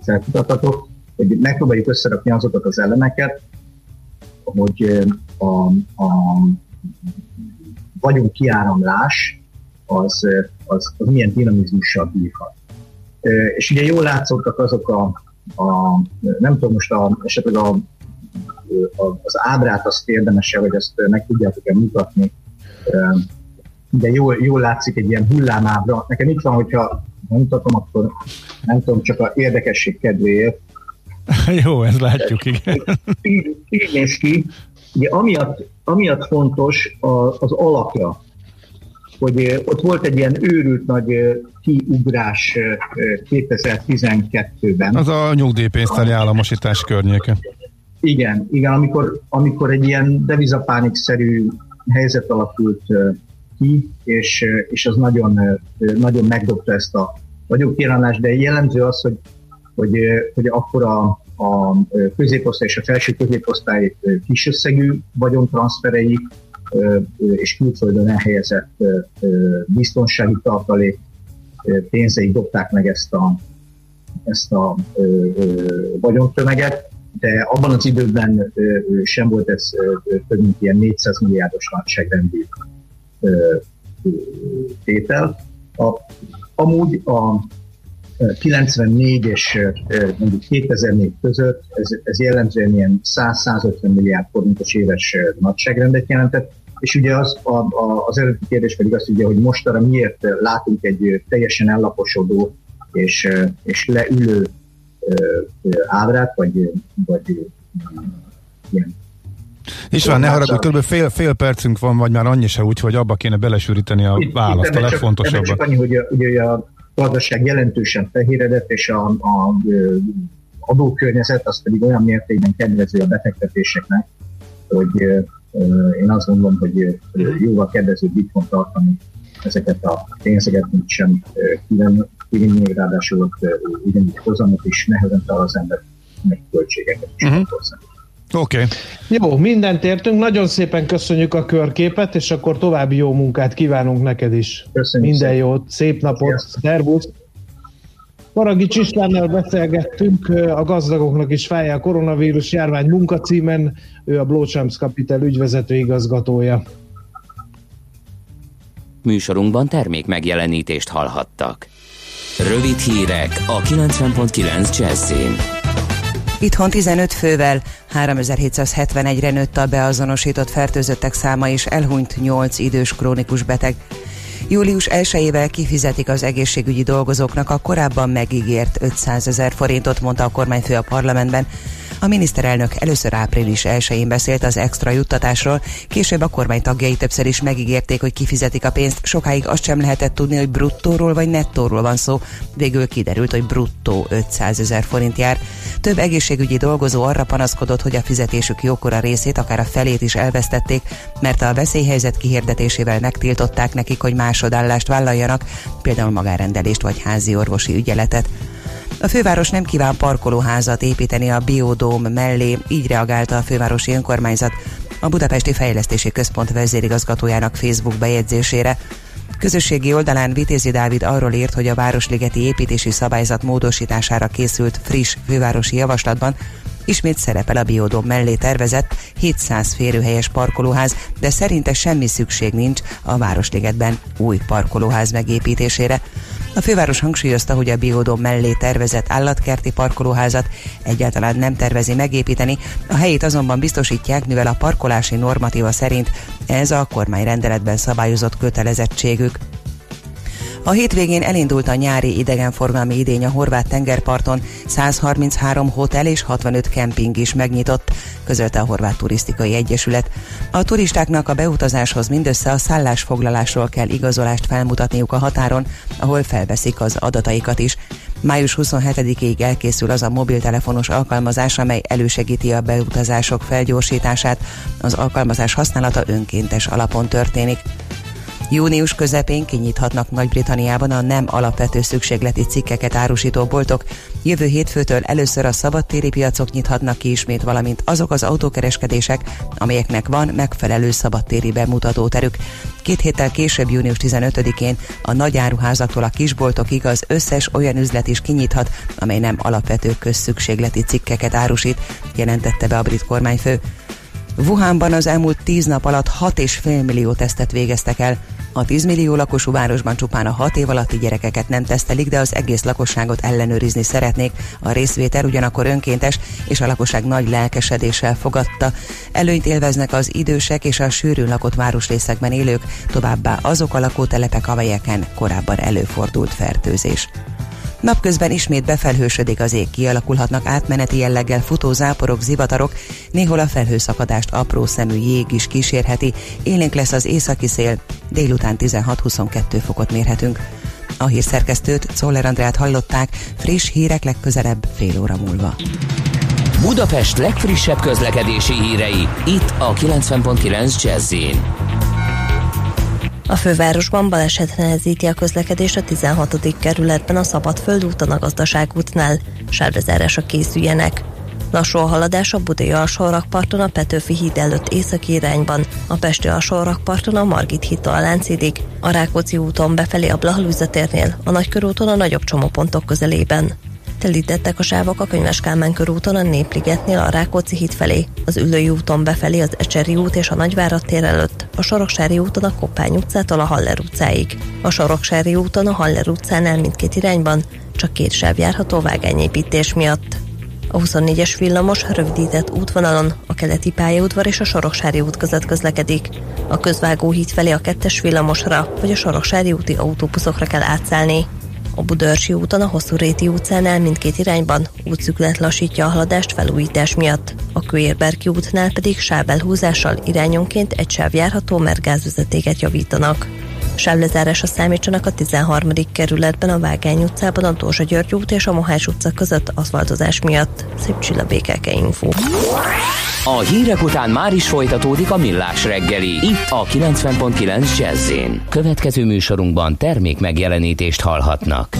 felkutatható, hogy megpróbáljuk összerakni azokat az elemeket, hogy a, a vagyunk kiáramlás az, az, az milyen dinamizmussal bírhat. És ugye jól látszottak azok a, a nem tudom most a, esetleg a, a, az ábrát azt érdemese, hogy ezt meg tudjátok-e mutatni, de jól, jól látszik egy ilyen hullámábra. Nekem itt van, hogyha mutatom, akkor nem tudom, csak a érdekesség kedvéért, Jó, ezt látjuk, igen. Így, így néz ki. Ugye amiatt, amiatt fontos az alapja, hogy ott volt egy ilyen őrült nagy kiugrás 2012-ben. Az a nyugdíjpénztári államosítás környéke. Igen, igen, amikor, amikor egy ilyen devizapánikszerű helyzet alakult ki, és, és az nagyon, nagyon megdobta ezt a vagyonkírálást, de jellemző az, hogy hogy, hogy akkor a, a középosztály és a felső középosztály kis összegű vagyontranszferei és külföldön elhelyezett biztonsági tartalék pénzei dobták meg ezt a, ezt a vagyontömeget, de abban az időben sem volt ez több mint ilyen 400 milliárdos nagyságrendű tétel. A, amúgy a 94 és mondjuk 2004 között ez, ez jellemzően ilyen 100-150 milliárd forintos éves nagyságrendet jelentett, és ugye az, a, a, az eredeti kérdés pedig azt ugye, hogy mostanra miért látunk egy teljesen ellaposodó és, és leülő ábrát, vagy, vagy ilyen van, ne haragudj, kb. Fél, fél percünk van, vagy már annyi se úgy, hogy abba kéne belesűríteni a választ, a legfontosabbat. Csak annyi, hogy ugye a gazdaság jelentősen fehéredett, és a, a adókörnyezet az pedig olyan mértékben kedvező a befektetéseknek, hogy én azt gondolom, hogy jóval kedvezőbb itthon tartani ezeket a pénzeket, mint sem kivenni, ráadásul ugyanígy hozamot is nehezen tal az ember meg költségeket is. Uh-huh. Oké. Okay. Jó, mindent értünk. Nagyon szépen köszönjük a körképet, és akkor további jó munkát kívánunk neked is. Köszönjük Minden szépen. jót, szép napot, szervusz! Paragi Csistlánnal beszélgettünk, a gazdagoknak is fáj a koronavírus járvány munkacímen, ő a Blowchamps Capital ügyvezető igazgatója. Műsorunkban termék megjelenítést hallhattak. Rövid hírek a 90.9 Jazzin. Itthon 15 fővel 3771-re nőtt a beazonosított fertőzöttek száma és elhunyt 8 idős krónikus beteg. Július 1-ével kifizetik az egészségügyi dolgozóknak a korábban megígért 500 ezer forintot, mondta a kormányfő a parlamentben. A miniszterelnök először április 1-én beszélt az extra juttatásról, később a kormány tagjai többször is megígérték, hogy kifizetik a pénzt. Sokáig azt sem lehetett tudni, hogy bruttóról vagy nettóról van szó. Végül kiderült, hogy bruttó 500 ezer forint jár. Több egészségügyi dolgozó arra panaszkodott, hogy a fizetésük jókora részét, akár a felét is elvesztették, mert a veszélyhelyzet kihirdetésével megtiltották nekik, hogy másodállást vállaljanak, például magárendelést vagy házi orvosi ügyeletet. A főváros nem kíván parkolóházat építeni a biodóm mellé, így reagálta a fővárosi önkormányzat a Budapesti Fejlesztési Központ vezérigazgatójának Facebook bejegyzésére. Közösségi oldalán Vitézi Dávid arról írt, hogy a Városligeti építési szabályzat módosítására készült friss fővárosi javaslatban Ismét szerepel a biodom mellé tervezett 700 férőhelyes parkolóház, de szerinte semmi szükség nincs a Városligetben új parkolóház megépítésére. A főváros hangsúlyozta, hogy a biodom mellé tervezett állatkerti parkolóházat egyáltalán nem tervezi megépíteni, a helyét azonban biztosítják, mivel a parkolási normatíva szerint ez a kormány rendeletben szabályozott kötelezettségük. A hétvégén elindult a nyári idegenforgalmi idény a horvát tengerparton, 133 hotel és 65 kemping is megnyitott, közölte a Horvát Turisztikai Egyesület. A turistáknak a beutazáshoz mindössze a szállásfoglalásról kell igazolást felmutatniuk a határon, ahol felveszik az adataikat is. Május 27-ig elkészül az a mobiltelefonos alkalmazás, amely elősegíti a beutazások felgyorsítását. Az alkalmazás használata önkéntes alapon történik. Június közepén kinyithatnak Nagy-Britanniában a nem alapvető szükségleti cikkeket árusító boltok. Jövő hétfőtől először a szabadtéri piacok nyithatnak ki ismét, valamint azok az autókereskedések, amelyeknek van megfelelő szabadtéri bemutatóterük. Két héttel később, június 15-én a nagy áruházaktól a kisboltokig az összes olyan üzlet is kinyithat, amely nem alapvető közszükségleti cikkeket árusít, jelentette be a brit kormányfő. Wuhanban az elmúlt tíz nap alatt 6,5 millió tesztet végeztek el. A 10 millió lakosú városban csupán a 6 év alatti gyerekeket nem tesztelik, de az egész lakosságot ellenőrizni szeretnék. A részvétel ugyanakkor önkéntes, és a lakosság nagy lelkesedéssel fogadta. Előnyt élveznek az idősek és a sűrűn lakott városrészekben élők, továbbá azok a lakótelepek, amelyeken korábban előfordult fertőzés. Napközben ismét befelhősödik az ég, kialakulhatnak átmeneti jelleggel futó záporok, zivatarok, néhol a felhőszakadást apró szemű jég is kísérheti, élénk lesz az északi szél, délután 16-22 fokot mérhetünk. A hírszerkesztőt, Czoller Andrát hallották, friss hírek legközelebb fél óra múlva. Budapest legfrissebb közlekedési hírei, itt a 90.9 jazz a fővárosban baleset nehezíti a közlekedést a 16. kerületben a Szabadföld úton a gazdaságútnál. Sárvezárásra készüljenek. Lassú a haladás a Budai alsórakparton a Petőfi híd előtt északi irányban, a Pesti alsórakparton a Margit hídtól a Láncidig, a Rákóczi úton befelé a Blahalújzatérnél, a Nagykörúton a nagyobb csomópontok közelében. Telítettek a sávok a Könyves Kálmán körúton a Népligetnél a Rákóczi híd felé, az Ülői úton befelé az Ecseri út és a Nagyvárad tér előtt, a Soroksári úton a Koppány utcától a Haller utcáig, a Soroksári úton a Haller utcánál mindkét irányban, csak két sáv járható vágányépítés miatt. A 24-es villamos rövidített útvonalon a keleti pályaudvar és a Soroksári út között közlekedik. A közvágó híd felé a kettes villamosra vagy a Soroksári úti autóbuszokra kell átszállni. A Budörsi úton a Hosszú Réti utcánál mindkét irányban útszüklet lassítja a haladást felújítás miatt. A Kőérberki útnál pedig sávelhúzással irányonként egy sáv járható, mert gázvezetéket javítanak. Sávlezárásra számítsanak a 13. kerületben a Vágány utcában a Dózsa György út és a Mohás utca között aszfaltozás miatt. Szép csilla békeke info. A hírek után már is folytatódik a millás reggeli. Itt a 90.9 jazz Következő műsorunkban termék megjelenítést hallhatnak.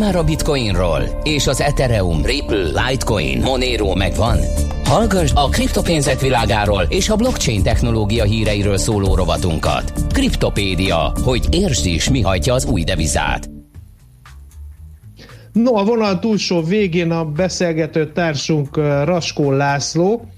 Már a Bitcoinról? És az Ethereum, Ripple, Litecoin, Monero megvan? Hallgass a kriptopénzek világáról és a blockchain technológia híreiről szóló rovatunkat. Kriptopédia, hogy értsd is, mi hajtja az új devizát. No, a vonal túlsó végén a beszélgető társunk uh, Raskó László.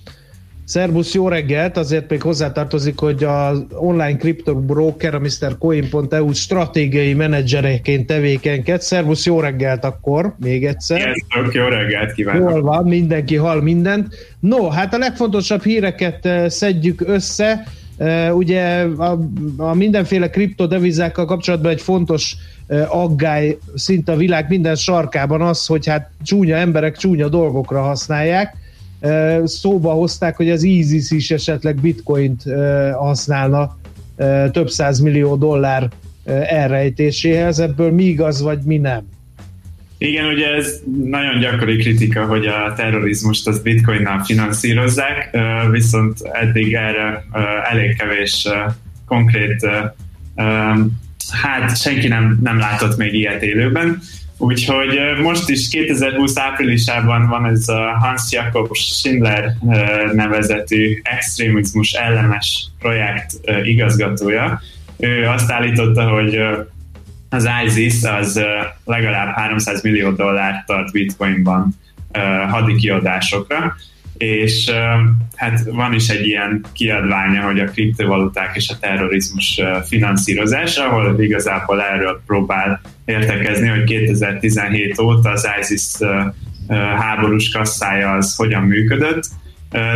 Szerbusz, jó reggelt! Azért még hozzátartozik, hogy az online kriptobroker, a MrCoin.eu stratégiai menedzsereként tevékenyked. Szerbusz, jó reggelt akkor, még egyszer. Sziasztok, jó reggelt kívánok! Jól van, mindenki hall mindent. No, hát a legfontosabb híreket uh, szedjük össze. Uh, ugye a, a mindenféle kriptodevizákkal kapcsolatban egy fontos uh, aggály szinte a világ minden sarkában az, hogy hát csúnya emberek csúnya dolgokra használják. Szóba hozták, hogy az ISIS is esetleg bitcoint használna több száz millió dollár elrejtéséhez. Ebből mi igaz, vagy mi nem? Igen, ugye ez nagyon gyakori kritika, hogy a terrorizmust az bitcoinnal finanszírozzák, viszont eddig erre elég kevés konkrét, hát senki nem, nem látott még ilyet élőben. Úgyhogy most is 2020 áprilisában van ez a Hans Jakob Schindler nevezetű extrémizmus ellenes projekt igazgatója. Ő azt állította, hogy az ISIS az legalább 300 millió dollárt tart bitcoinban hadi kiadásokra, és hát van is egy ilyen kiadványa, hogy a kriptovaluták és a terrorizmus finanszírozása, ahol igazából erről próbál értekezni, hogy 2017 óta az ISIS háborús kasszája az hogyan működött,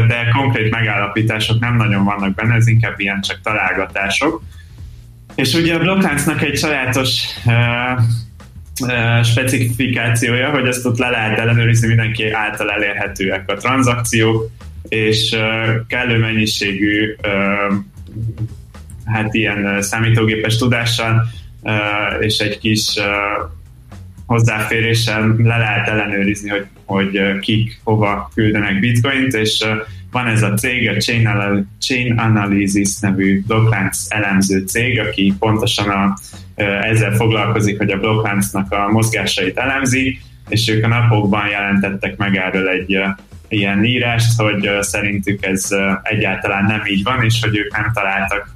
de konkrét megállapítások nem nagyon vannak benne, ez inkább ilyen csak találgatások. És ugye a blokkláncnak egy sajátos specifikációja, hogy ezt ott le lehet ellenőrizni, mindenki által elérhetőek a tranzakciók, és kellő mennyiségű hát ilyen számítógépes tudással és egy kis hozzáféréssel le lehet ellenőrizni, hogy, hogy kik hova küldenek bitcoint, és van ez a cég, a Chain, Chain Analysis nevű blokklánc elemző cég, aki pontosan a, ezzel foglalkozik, hogy a blokkláncnak a mozgásait elemzi, és ők a napokban jelentettek meg erről egy ilyen írást, hogy szerintük ez egyáltalán nem így van, és hogy ők nem találtak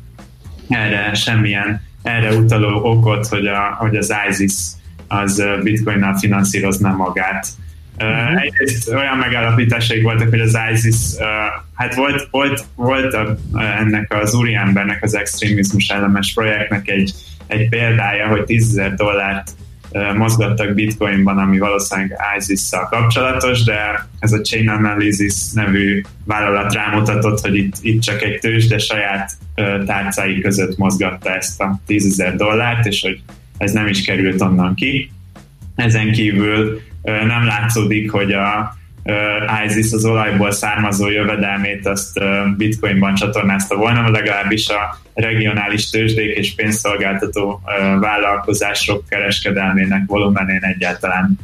erre semmilyen erre utaló okot, hogy, a, hogy az ISIS az bitcoinnal finanszírozná magát. Uh, egyrészt olyan megállapításaik voltak, hogy az ISIS, uh, hát volt, volt, volt a, uh, ennek az úriembernek, az extrémizmus ellenes projektnek egy, egy példája, hogy 10 dollárt uh, mozgattak bitcoinban, ami valószínűleg ISIS-szal kapcsolatos, de ez a Chain Analysis nevű vállalat rámutatott, hogy itt, itt csak egy tőzs, de saját uh, tárcái között mozgatta ezt a 10 dollárt, és hogy ez nem is került onnan ki. Ezen kívül nem látszódik, hogy a ISIS az olajból származó jövedelmét azt bitcoinban csatornázta volna, legalábbis a regionális tőzsdék és pénzszolgáltató vállalkozások kereskedelmének volumenén egyáltalán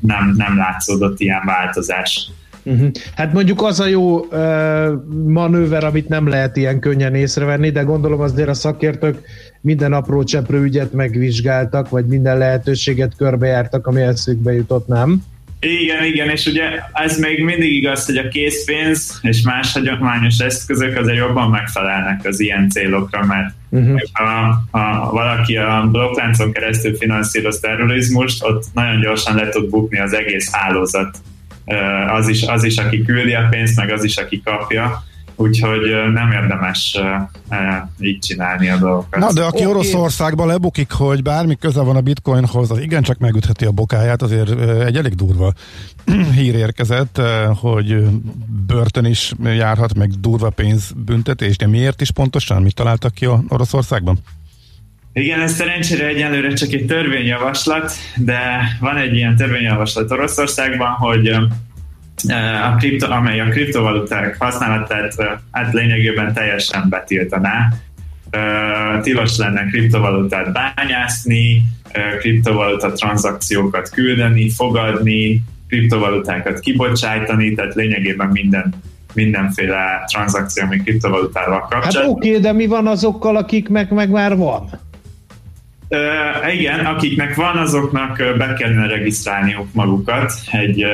nem, nem látszódott ilyen változás. Uh-huh. Hát mondjuk az a jó uh, manőver, amit nem lehet ilyen könnyen észrevenni, de gondolom azért a szakértők minden apró cseprő ügyet megvizsgáltak, vagy minden lehetőséget körbejártak, ami eszükbe jutott, nem? Igen, igen, és ugye ez még mindig igaz, hogy a készpénz és más hagyományos eszközök azért jobban megfelelnek az ilyen célokra, mert uh-huh. ha, ha valaki a blokkláncon keresztül finanszíroz terrorizmust, ott nagyon gyorsan le tud bukni az egész hálózat. Az is, az is, aki küldi a pénzt, meg az is, aki kapja úgyhogy nem érdemes így csinálni a dolgokat. Na, de aki okay. Oroszországban lebukik, hogy bármi köze van a bitcoinhoz, az igencsak megütheti a bokáját, azért egy elég durva hír érkezett, hogy börtön is járhat, meg durva pénzbüntetés, de miért is pontosan? Mit találtak ki a Oroszországban? Igen, ez szerencsére egyelőre csak egy törvényjavaslat, de van egy ilyen törvényjavaslat Oroszországban, hogy a kripto, amely a kriptovaluták használatát hát lényegében teljesen betiltaná. Tilos lenne kriptovalutát bányászni, kriptovaluta tranzakciókat küldeni, fogadni, kriptovalutákat kibocsájtani, tehát lényegében minden mindenféle tranzakció, ami kriptovalutával kapcsolatban. Hát oké, de mi van azokkal, akik meg, meg már van? Uh, igen, akiknek van, azoknak be kellene regisztrálniuk magukat egy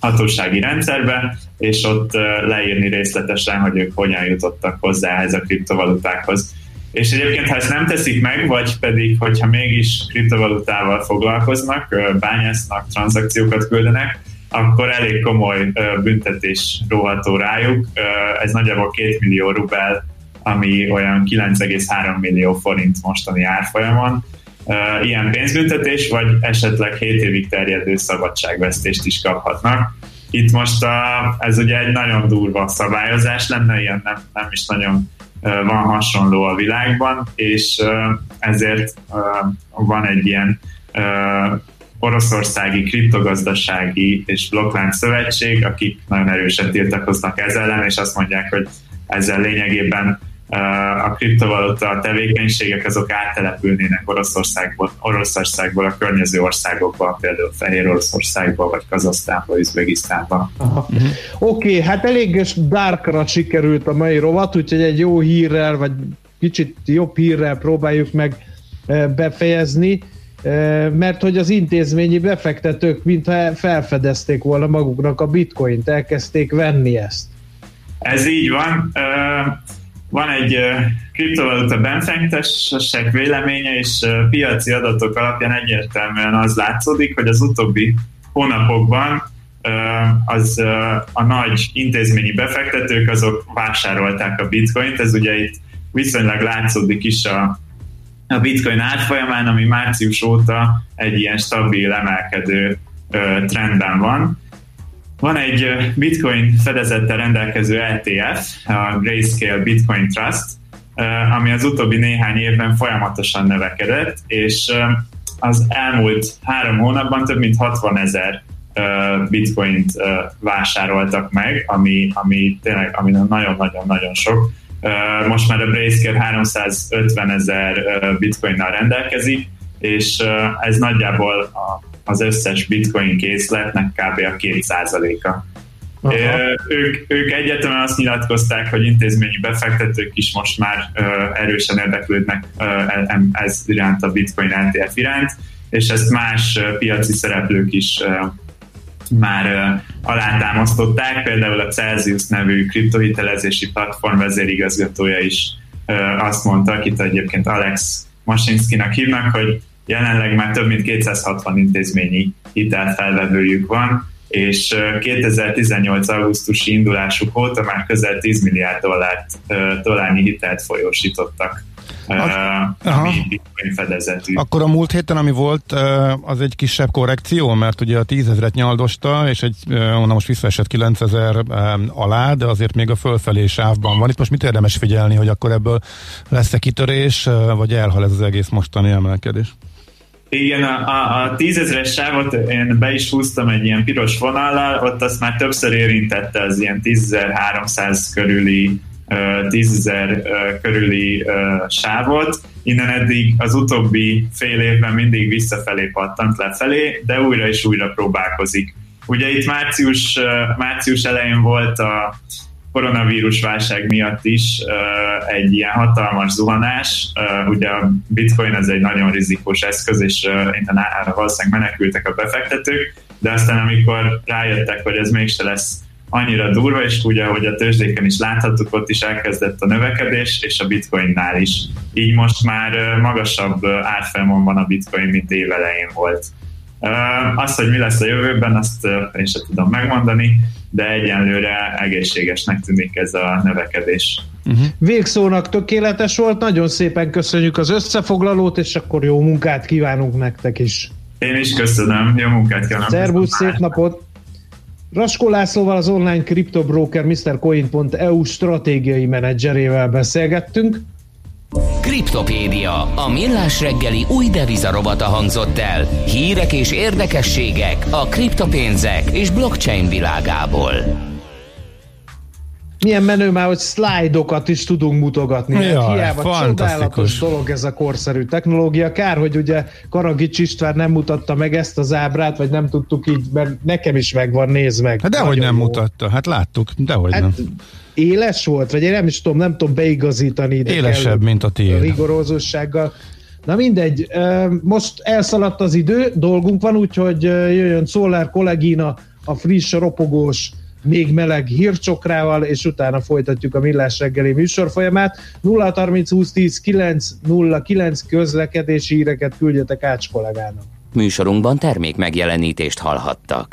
hatósági rendszerbe, és ott leírni részletesen, hogy ők hogyan jutottak hozzá ehhez a kriptovalutákhoz. És egyébként, ha ezt nem teszik meg, vagy pedig, hogyha mégis kriptovalutával foglalkoznak, bányásznak, tranzakciókat küldenek, akkor elég komoly büntetés róható rájuk. Ez nagyjából 2 millió rubel, ami olyan 9,3 millió forint mostani árfolyamon. Ilyen pénzbüntetés, vagy esetleg 7 évig terjedő szabadságvesztést is kaphatnak. Itt most a, ez ugye egy nagyon durva szabályozás lenne, ilyen nem, nem is nagyon van hasonló a világban, és ezért van egy ilyen oroszországi kriptogazdasági és blokklánc szövetség, akik nagyon erősen tiltakoznak ezzel ellen, és azt mondják, hogy ezzel lényegében a kriptovaluta tevékenységek azok áttelepülnének Oroszországból, Oroszországból a környező országokba, például Fehér Oroszországba, vagy Kazasztánba, Üzbegisztánba. Oké, okay, hát elég darkra sikerült a mai rovat, úgyhogy egy jó hírrel, vagy kicsit jobb hírrel próbáljuk meg eh, befejezni, eh, mert hogy az intézményi befektetők mintha felfedezték volna maguknak a bitcoint, elkezdték venni ezt. Ez így van. Van egy kriptovaluta benfektesek véleménye, és piaci adatok alapján egyértelműen az látszódik, hogy az utóbbi hónapokban az a nagy intézményi befektetők azok vásárolták a bitcoint, ez ugye itt viszonylag látszódik is a, a bitcoin átfolyamán, ami március óta egy ilyen stabil, emelkedő trendben van. Van egy bitcoin fedezettel rendelkező ETF, a Grayscale Bitcoin Trust, ami az utóbbi néhány évben folyamatosan növekedett, és az elmúlt három hónapban több mint 60 ezer bitcoint vásároltak meg, ami, ami tényleg ami nagyon-nagyon-nagyon sok. Most már a Grayscale 350 ezer bitcoinnal rendelkezik, és ez nagyjából a, az összes bitcoin készletnek kb. a 2%-a. Ö, Ők, ők egyetemen azt nyilatkozták, hogy intézményi befektetők is most már ö, erősen érdeklődnek ö, em- ez iránt a bitcoin ETF iránt, és ezt más ö, piaci szereplők is ö, már ö, alátámasztották, például a Celsius nevű kriptohitelezési platform vezérigazgatója is ö, azt mondta, akit egyébként Alex Masinskinak hívnak, hogy jelenleg már több mint 260 intézményi hitelfelvevőjük van, és ö, 2018. augusztusi indulásuk óta már közel 10 milliárd dollárt, dollárnyi hitelt folyósítottak, ö, ami bitcoin fedezetű. Akkor a múlt héten, ami volt, az egy kisebb korrekció, mert ugye a 10 ezeret nyaldosta, és egy, onnan most visszaesett 9000 alá, de azért még a fölfelé sávban van. Itt most mit érdemes figyelni, hogy akkor ebből lesz-e kitörés, vagy elhal ez az egész mostani emelkedés? Igen, a, a, a tízezeres sávot én be is húztam egy ilyen piros vonallal, ott azt már többször érintette az ilyen 10.300 körüli ö, 10.000 ö, körüli sávot. Innen eddig az utóbbi fél évben mindig visszafelé pattant lefelé, de újra és újra próbálkozik. Ugye itt március, március elején volt a koronavírus válság miatt is egy ilyen hatalmas zuhanás. Uh, ugye a bitcoin ez egy nagyon rizikós eszköz, és uh, valószínűleg menekültek a befektetők, de aztán amikor rájöttek, hogy ez mégse lesz annyira durva, és ugye, hogy a tőzsdéken is láthattuk, ott is elkezdett a növekedés, és a bitcoinnál is. Így most már magasabb árfolyamon van a bitcoin, mint évelején volt. Azt, hogy mi lesz a jövőben, azt én sem tudom megmondani, de egyenlőre egészségesnek tűnik ez a növekedés. Uh-huh. Végszónak tökéletes volt, nagyon szépen köszönjük az összefoglalót, és akkor jó munkát kívánunk nektek is. Én is köszönöm, jó munkát kívánok. Szervusz, szép napot! Raskó Lászlóval az online kriptobroker MrCoin.eu stratégiai menedzserével beszélgettünk. Kriptopédia, a millás reggeli új devizarobata hangzott el. Hírek és érdekességek a kriptopénzek és blockchain világából. Milyen menő már, hogy szlájdokat is tudunk mutogatni. Hát Jaj, Hiába fantasztikus. csodálatos dolog ez a korszerű technológia. Kár, hogy ugye Karagics István nem mutatta meg ezt az ábrát, vagy nem tudtuk így, mert nekem is megvan, nézd meg. Hát dehogy nem jó. mutatta, hát láttuk, dehogy Hát, nem. Éles volt, vagy én nem is tudom, nem tudom beigazítani ide Élesebb, kellő mint a tiéd. rigorózussággal. Na mindegy, most elszaladt az idő, dolgunk van, úgyhogy jöjjön Solar Kollegina, a friss, ropogós, még meleg hírcsokrával, és utána folytatjuk a millás reggeli műsorfolyamát. 0 30 20 10 9 0 9 közlekedési híreket küldjetek Ács kollégának. Műsorunkban termék megjelenítést hallhattak.